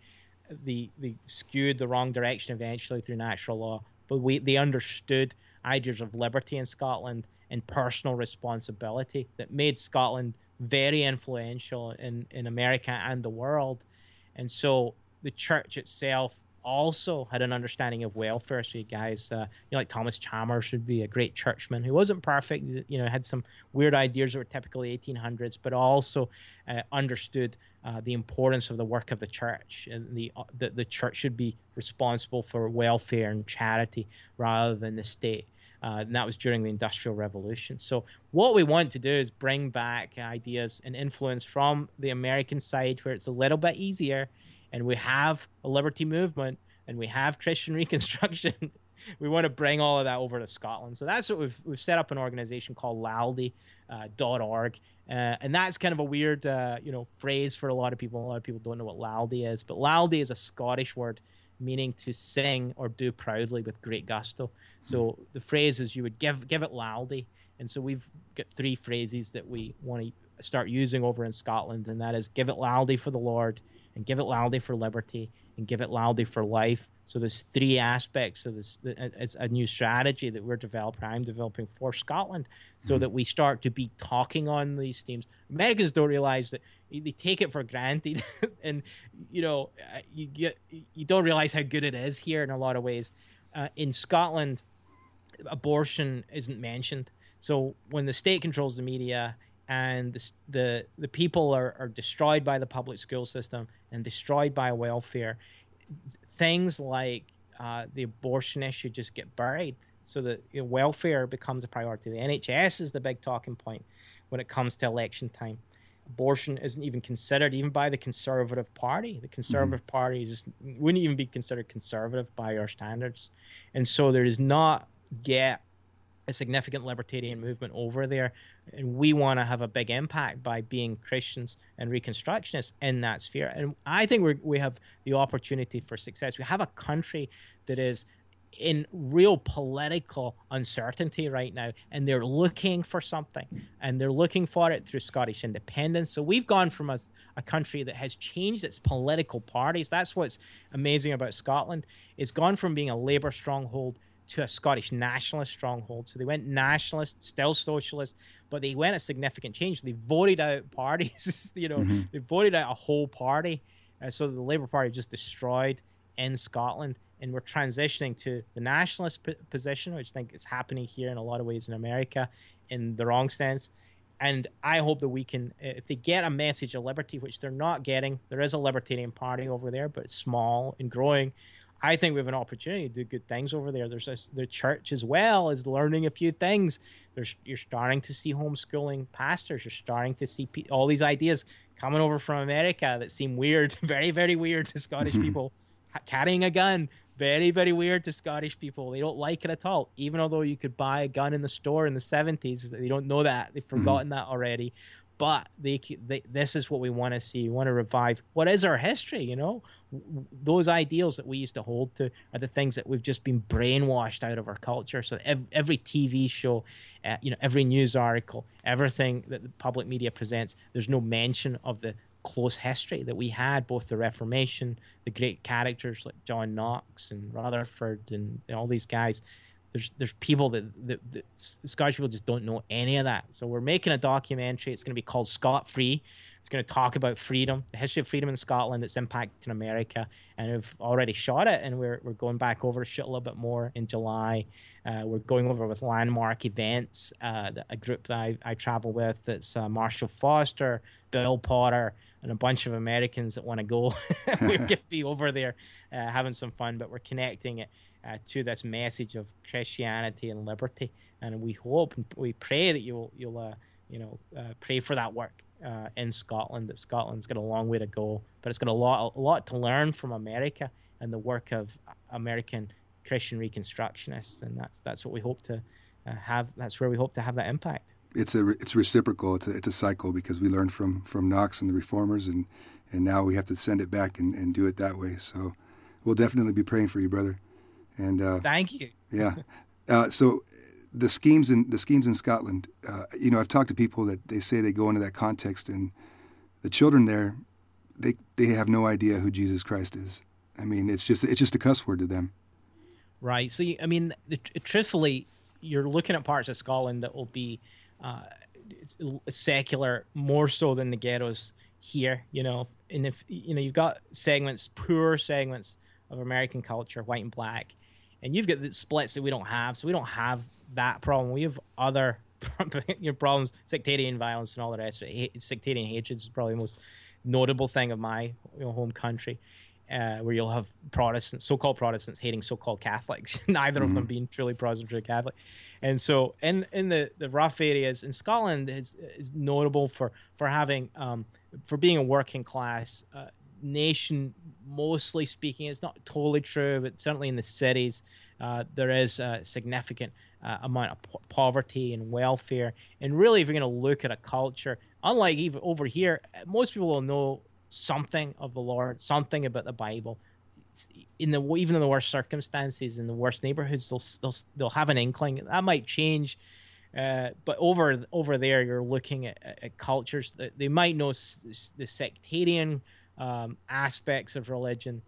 the the skewed the wrong direction eventually through natural law. But we they understood ideas of liberty in Scotland and personal responsibility that made Scotland very influential in, in America and the world. And so the church itself also had an understanding of welfare. So you guys, uh, you know, like Thomas Chalmers should be a great churchman who wasn't perfect. You know, had some weird ideas that were typically 1800s, but also uh, understood uh, the importance of the work of the church and the, uh, the the church should be responsible for welfare and charity rather than the state. Uh, and that was during the Industrial Revolution. So, what we want to do is bring back ideas and influence from the American side, where it's a little bit easier and we have a liberty movement and we have Christian Reconstruction. we want to bring all of that over to Scotland. So that's what we've we've set up an organization called Laldy.org, uh, uh, and that's kind of a weird uh, you know phrase for a lot of people. A lot of people don't know what Laldy is, but Laldy is a Scottish word meaning to sing or do proudly with great gusto. So mm. the phrase is you would give give it Laldy, and so we've got three phrases that we want to start using over in Scotland, and that is give it Laldy for the Lord and give it Laldy for liberty and give it Laldy for life. So there's three aspects of this. It's a new strategy that we're developing. I'm developing for Scotland, so mm-hmm. that we start to be talking on these themes. Americans don't realize that they take it for granted, and you know uh, you get you don't realize how good it is here in a lot of ways. Uh, in Scotland, abortion isn't mentioned. So when the state controls the media and the the, the people are, are destroyed by the public school system and destroyed by welfare. Things like uh, the abortion issue just get buried, so that you know, welfare becomes a priority. The NHS is the big talking point when it comes to election time. abortion isn't even considered even by the conservative party the conservative mm-hmm. party just wouldn't even be considered conservative by our standards and so there is not yet a significant libertarian movement over there and we want to have a big impact by being christians and reconstructionists in that sphere. And i think we we have the opportunity for success. We have a country that is in real political uncertainty right now and they're looking for something and they're looking for it through scottish independence. So we've gone from a, a country that has changed its political parties that's what's amazing about scotland it's gone from being a labour stronghold to a scottish nationalist stronghold so they went nationalist still socialist but they went a significant change they voted out parties you know mm-hmm. they voted out a whole party uh, so the labour party just destroyed in scotland and we're transitioning to the nationalist p- position, which I think is happening here in a lot of ways in America in the wrong sense. And I hope that we can, if they get a message of liberty, which they're not getting, there is a libertarian party over there, but it's small and growing. I think we have an opportunity to do good things over there. There's a, the church as well is learning a few things. There's you're starting to see homeschooling pastors. You're starting to see pe- all these ideas coming over from America that seem weird, very very weird to Scottish people carrying a gun very very weird to Scottish people. They don't like it at all. Even although you could buy a gun in the store in the 70s, they don't know that. They've mm-hmm. forgotten mm-hmm. that already. But they, they this is what we want to see. We want to revive what is our history. You know, those ideals that we used to hold to are the things that we've just been brainwashed out of our culture. So every, TV show, uh, you know, every news article, everything that the public media presents, there's no mention of the close history that we had, both the Reformation, the great characters like John Knox and Rutherford and, and all these guys. There's there's people that, that, that Scottish people just don't know any of that. So we're making a documentary. It's going to be called Scot Free. It's going to talk about freedom, the history of freedom in Scotland, its impact in America, and we've already shot it, and we're, we're going back over to shoot a little bit more in July. Uh, we're going over with landmark events, uh, a group that I, I travel with. That's uh, Marshall Foster, Bill Potter, and a bunch of Americans that want to go. we could be over there uh, having some fun, but we're connecting it uh, to this message of Christianity and liberty. And we hope and we pray that you'll you'll uh, you know uh, pray for that work uh, in Scotland. That Scotland's got a long way to go, but it's got a lot a lot to learn from America and the work of American Christian Reconstructionists, and that's that's what we hope to uh, have. That's where we hope to have that impact it's a it's reciprocal. It's a, it's a cycle because we learned from from Knox and the reformers, and and now we have to send it back and, and do it that way. So we'll definitely be praying for you, brother. And uh, thank you. yeah. Uh, so the schemes in the schemes in Scotland, uh, you know, I've talked to people that they say they go into that context, and the children there, they they have no idea who Jesus Christ is. I mean, it's just it's just a cuss word to them. Right. So you, I mean, the, truthfully, you're looking at parts of Scotland that will be uh, secular more so than the ghettos here. You know, and if you know you've got segments, poor segments of American culture, white and black, and you've got the splits that we don't have. So we don't have that problem. We have other your problems, sectarian violence and all the rest. Sectarian hatred is probably the most notable thing of my you know, home country uh, where you'll have Protestants, so-called Protestants, hating so-called Catholics, neither mm-hmm. of them mm-hmm. being truly Protestant or Catholic. And so, in in the, the rough areas in Scotland is is notable for for having um, for being a working class uh, nation. Mostly speaking, it's not totally true, but certainly in the cities, uh, there is a significant uh, amount of po- poverty and welfare. And really, if you're going to look at a culture, unlike even over here, most people will know something of the Lord, something about the Bible. in the even in the worst circumstances, in the worst neighborhoods, they'll they'll, they'll have an inkling. That might change, uh, but over over there, you're looking at, at cultures that they might know the sectarian um, aspects of religion,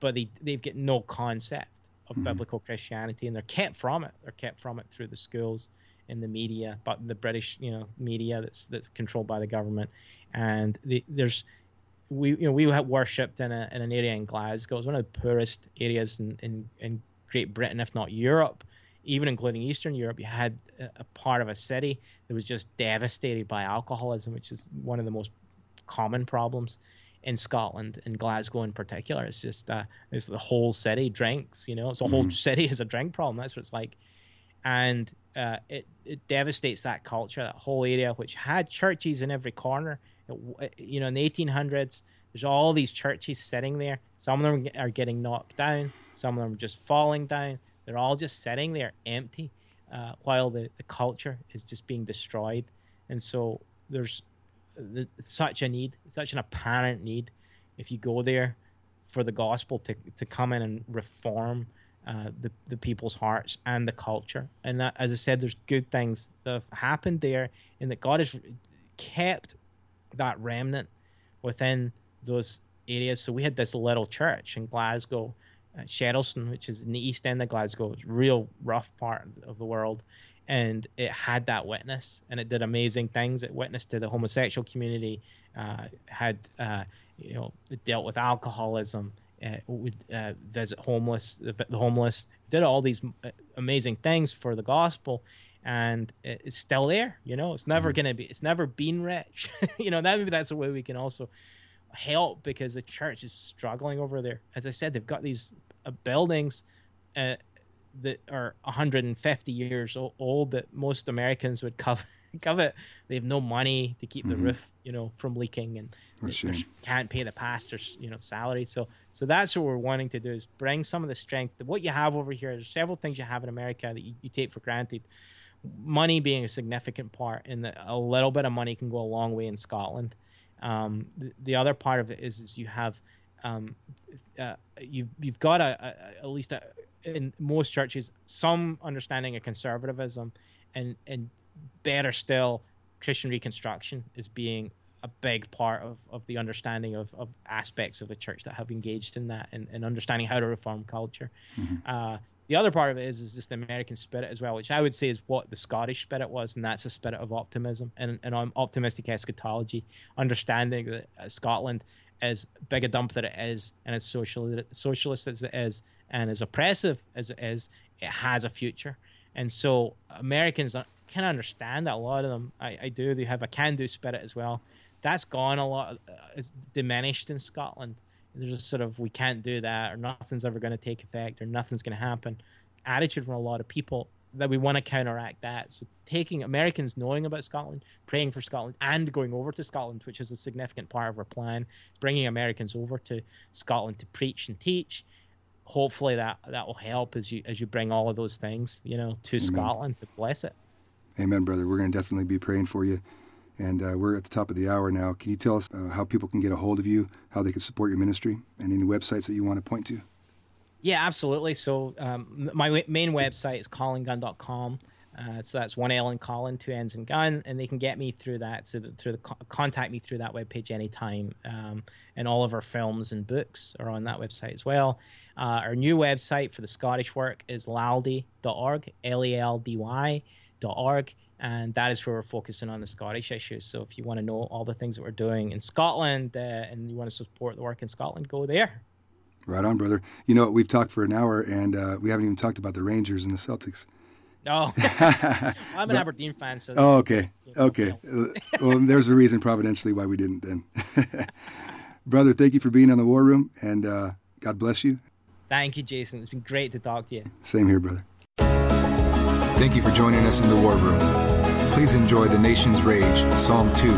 but they they've got no concept of mm-hmm. biblical Christianity, and they're kept from it. They're kept from it through the schools and the media, but the British you know media that's that's controlled by the government, and the, there's we you know we worshipped in, a, in an area in Glasgow. It was one of the poorest areas in, in, in Great Britain, if not Europe, even including Eastern Europe. You had a, a, part of a city that was just devastated by alcoholism, which is one of the most common problems in Scotland and Glasgow in particular. It's just uh, it's the whole city drinks. You know, it's a whole mm-hmm. city is a drink problem. That's what it's like, and uh, it it devastates that culture, that whole area, which had churches in every corner You know, in the 1800s, there's all these churches sitting there. Some of them are getting knocked down. Some of them are just falling down. They're all just sitting there empty, uh, while the, the culture is just being destroyed. And so there's such a need, such an apparent need, if you go there, for the gospel to to come in and reform uh, the the people's hearts and the culture. And that, as I said, there's good things that have happened there, and that God has kept that remnant within those areas. So we had this little church in Glasgow, uh, Shettleston, which is in the east end of Glasgow. It's a real rough part of the world. And it had that witness, and it did amazing things. It witnessed to the homosexual community, uh, had uh, you know dealt with alcoholism, uh, would uh, visit homeless, the, homeless, did all these uh, amazing things for the gospel, and it's still there. You know, it's never mm-hmm. gonna be. It's never been rich. you know, that maybe that's a way we can also help because the church is struggling over there. As I said, they've got these uh, buildings uh, that are 150 years old that most Americans would covet. covet. They have no money to keep mm-hmm. the roof, you know, from leaking, and they, can't pay the pastors, you know, salary. So, so that's what we're wanting to do is bring some of the strength. that What you have over here, there's several things you have in America that you, you take for granted. Money being a significant part, and a little bit of money can go a long way in Scotland. Um, the, the, other part of it is, is you have um, uh, you've you've got a, a, at least a, in most churches some understanding of conservatism, and and better still, Christian Reconstruction is being a big part of, of the understanding of, of aspects of the church that have engaged in that and, and understanding how to reform culture. Mm-hmm. Uh, the other part of it is is just the American spirit as well, which I would say is what the Scottish spirit was, and that's a spirit of optimism and and optimistic eschatology, understanding that uh, Scotland, as big a dump that it is, and as social socialist as it is, and as oppressive as it is, it has a future. And so Americans can understand that a lot of them. I, I do. They have a can-do spirit as well. That's gone a lot. Uh, it's diminished in Scotland there's a sort of we can't do that or nothing's ever going to take effect or nothing's going to happen attitude from a lot of people that we want to counteract that. So taking Americans knowing about Scotland, praying for Scotland, and going over to Scotland, which is a significant part of our plan, bringing Americans over to Scotland to preach and teach. Hopefully that that will help as you as you bring all of those things, you know, to Amen. Scotland to bless it. Amen, brother. We're going to definitely be praying for you. And uh, we're at the top of the hour now. Can you tell us uh, how people can get a hold of you, how they can support your ministry, and any websites that you want to point to? Yeah, absolutely. So um, my main website is colingunn.com. Uh, so that's one L in Colin, two N's in Gun, and they can get me through that. So the, through the contact me through that webpage anytime. Um, and all of our films and books are on that website as well. Uh, our new website for the Scottish work is laldy.org, L E L D Y.org and that is where we're focusing on the Scottish issues. So if you want to know all the things that we're doing in Scotland uh, and you want to support the work in Scotland, go there. Right on, brother. You know, we've talked for an hour and uh, we haven't even talked about the Rangers and the Celtics. No, oh. I'm an but, Aberdeen fan. So oh, okay, okay. Well, there's a reason, providentially, why we didn't then. brother, thank you for being on the War Room, and uh, God bless you. Thank you, Jason. It's been great to talk to you. Same here, brother. Thank you for joining us in the War Room. Please enjoy The Nation's Rage, Psalm 2,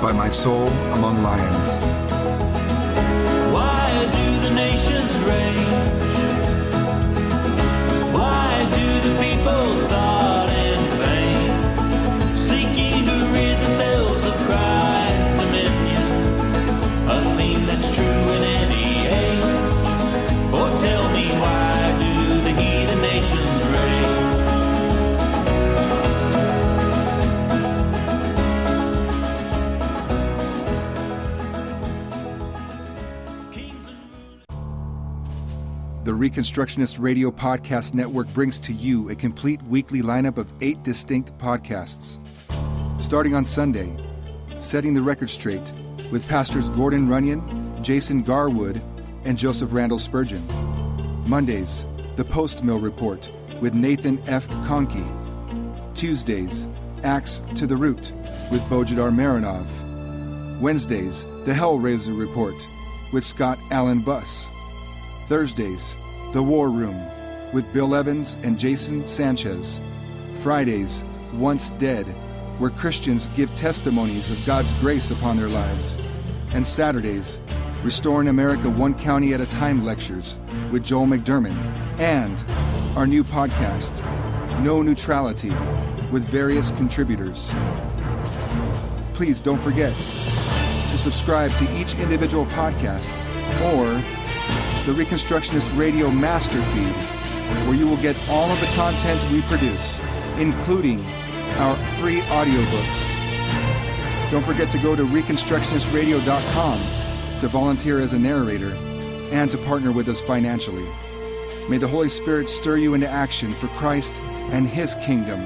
by My Soul Among Lions. Why do the nations rage? Reconstructionist Radio Podcast Network brings to you a complete weekly lineup of eight distinct podcasts. Starting on Sunday, Setting the Record Straight with Pastors Gordon Runyon, Jason Garwood, and Joseph Randall Spurgeon. Mondays, The Post Mill Report with Nathan F. Conkey. Tuesdays, Axe to the Root with Bojidar Marinov. Wednesdays, The Hellraiser Report with Scott Allen Buss. Thursdays, The War Room with Bill Evans and Jason Sanchez. Fridays, Once Dead where Christians give testimonies of God's grace upon their lives, and Saturdays, Restoring America One County at a Time lectures with Joel McDurmon, and our new podcast, No Neutrality, with various contributors. Please don't forget to subscribe to each individual podcast or the Reconstructionist Radio Master Feed, where you will get all of the content we produce, including our free audiobooks. Don't forget to go to ReconstructionistRadio.com to volunteer as a narrator and to partner with us financially. May the Holy Spirit stir you into action for Christ and His kingdom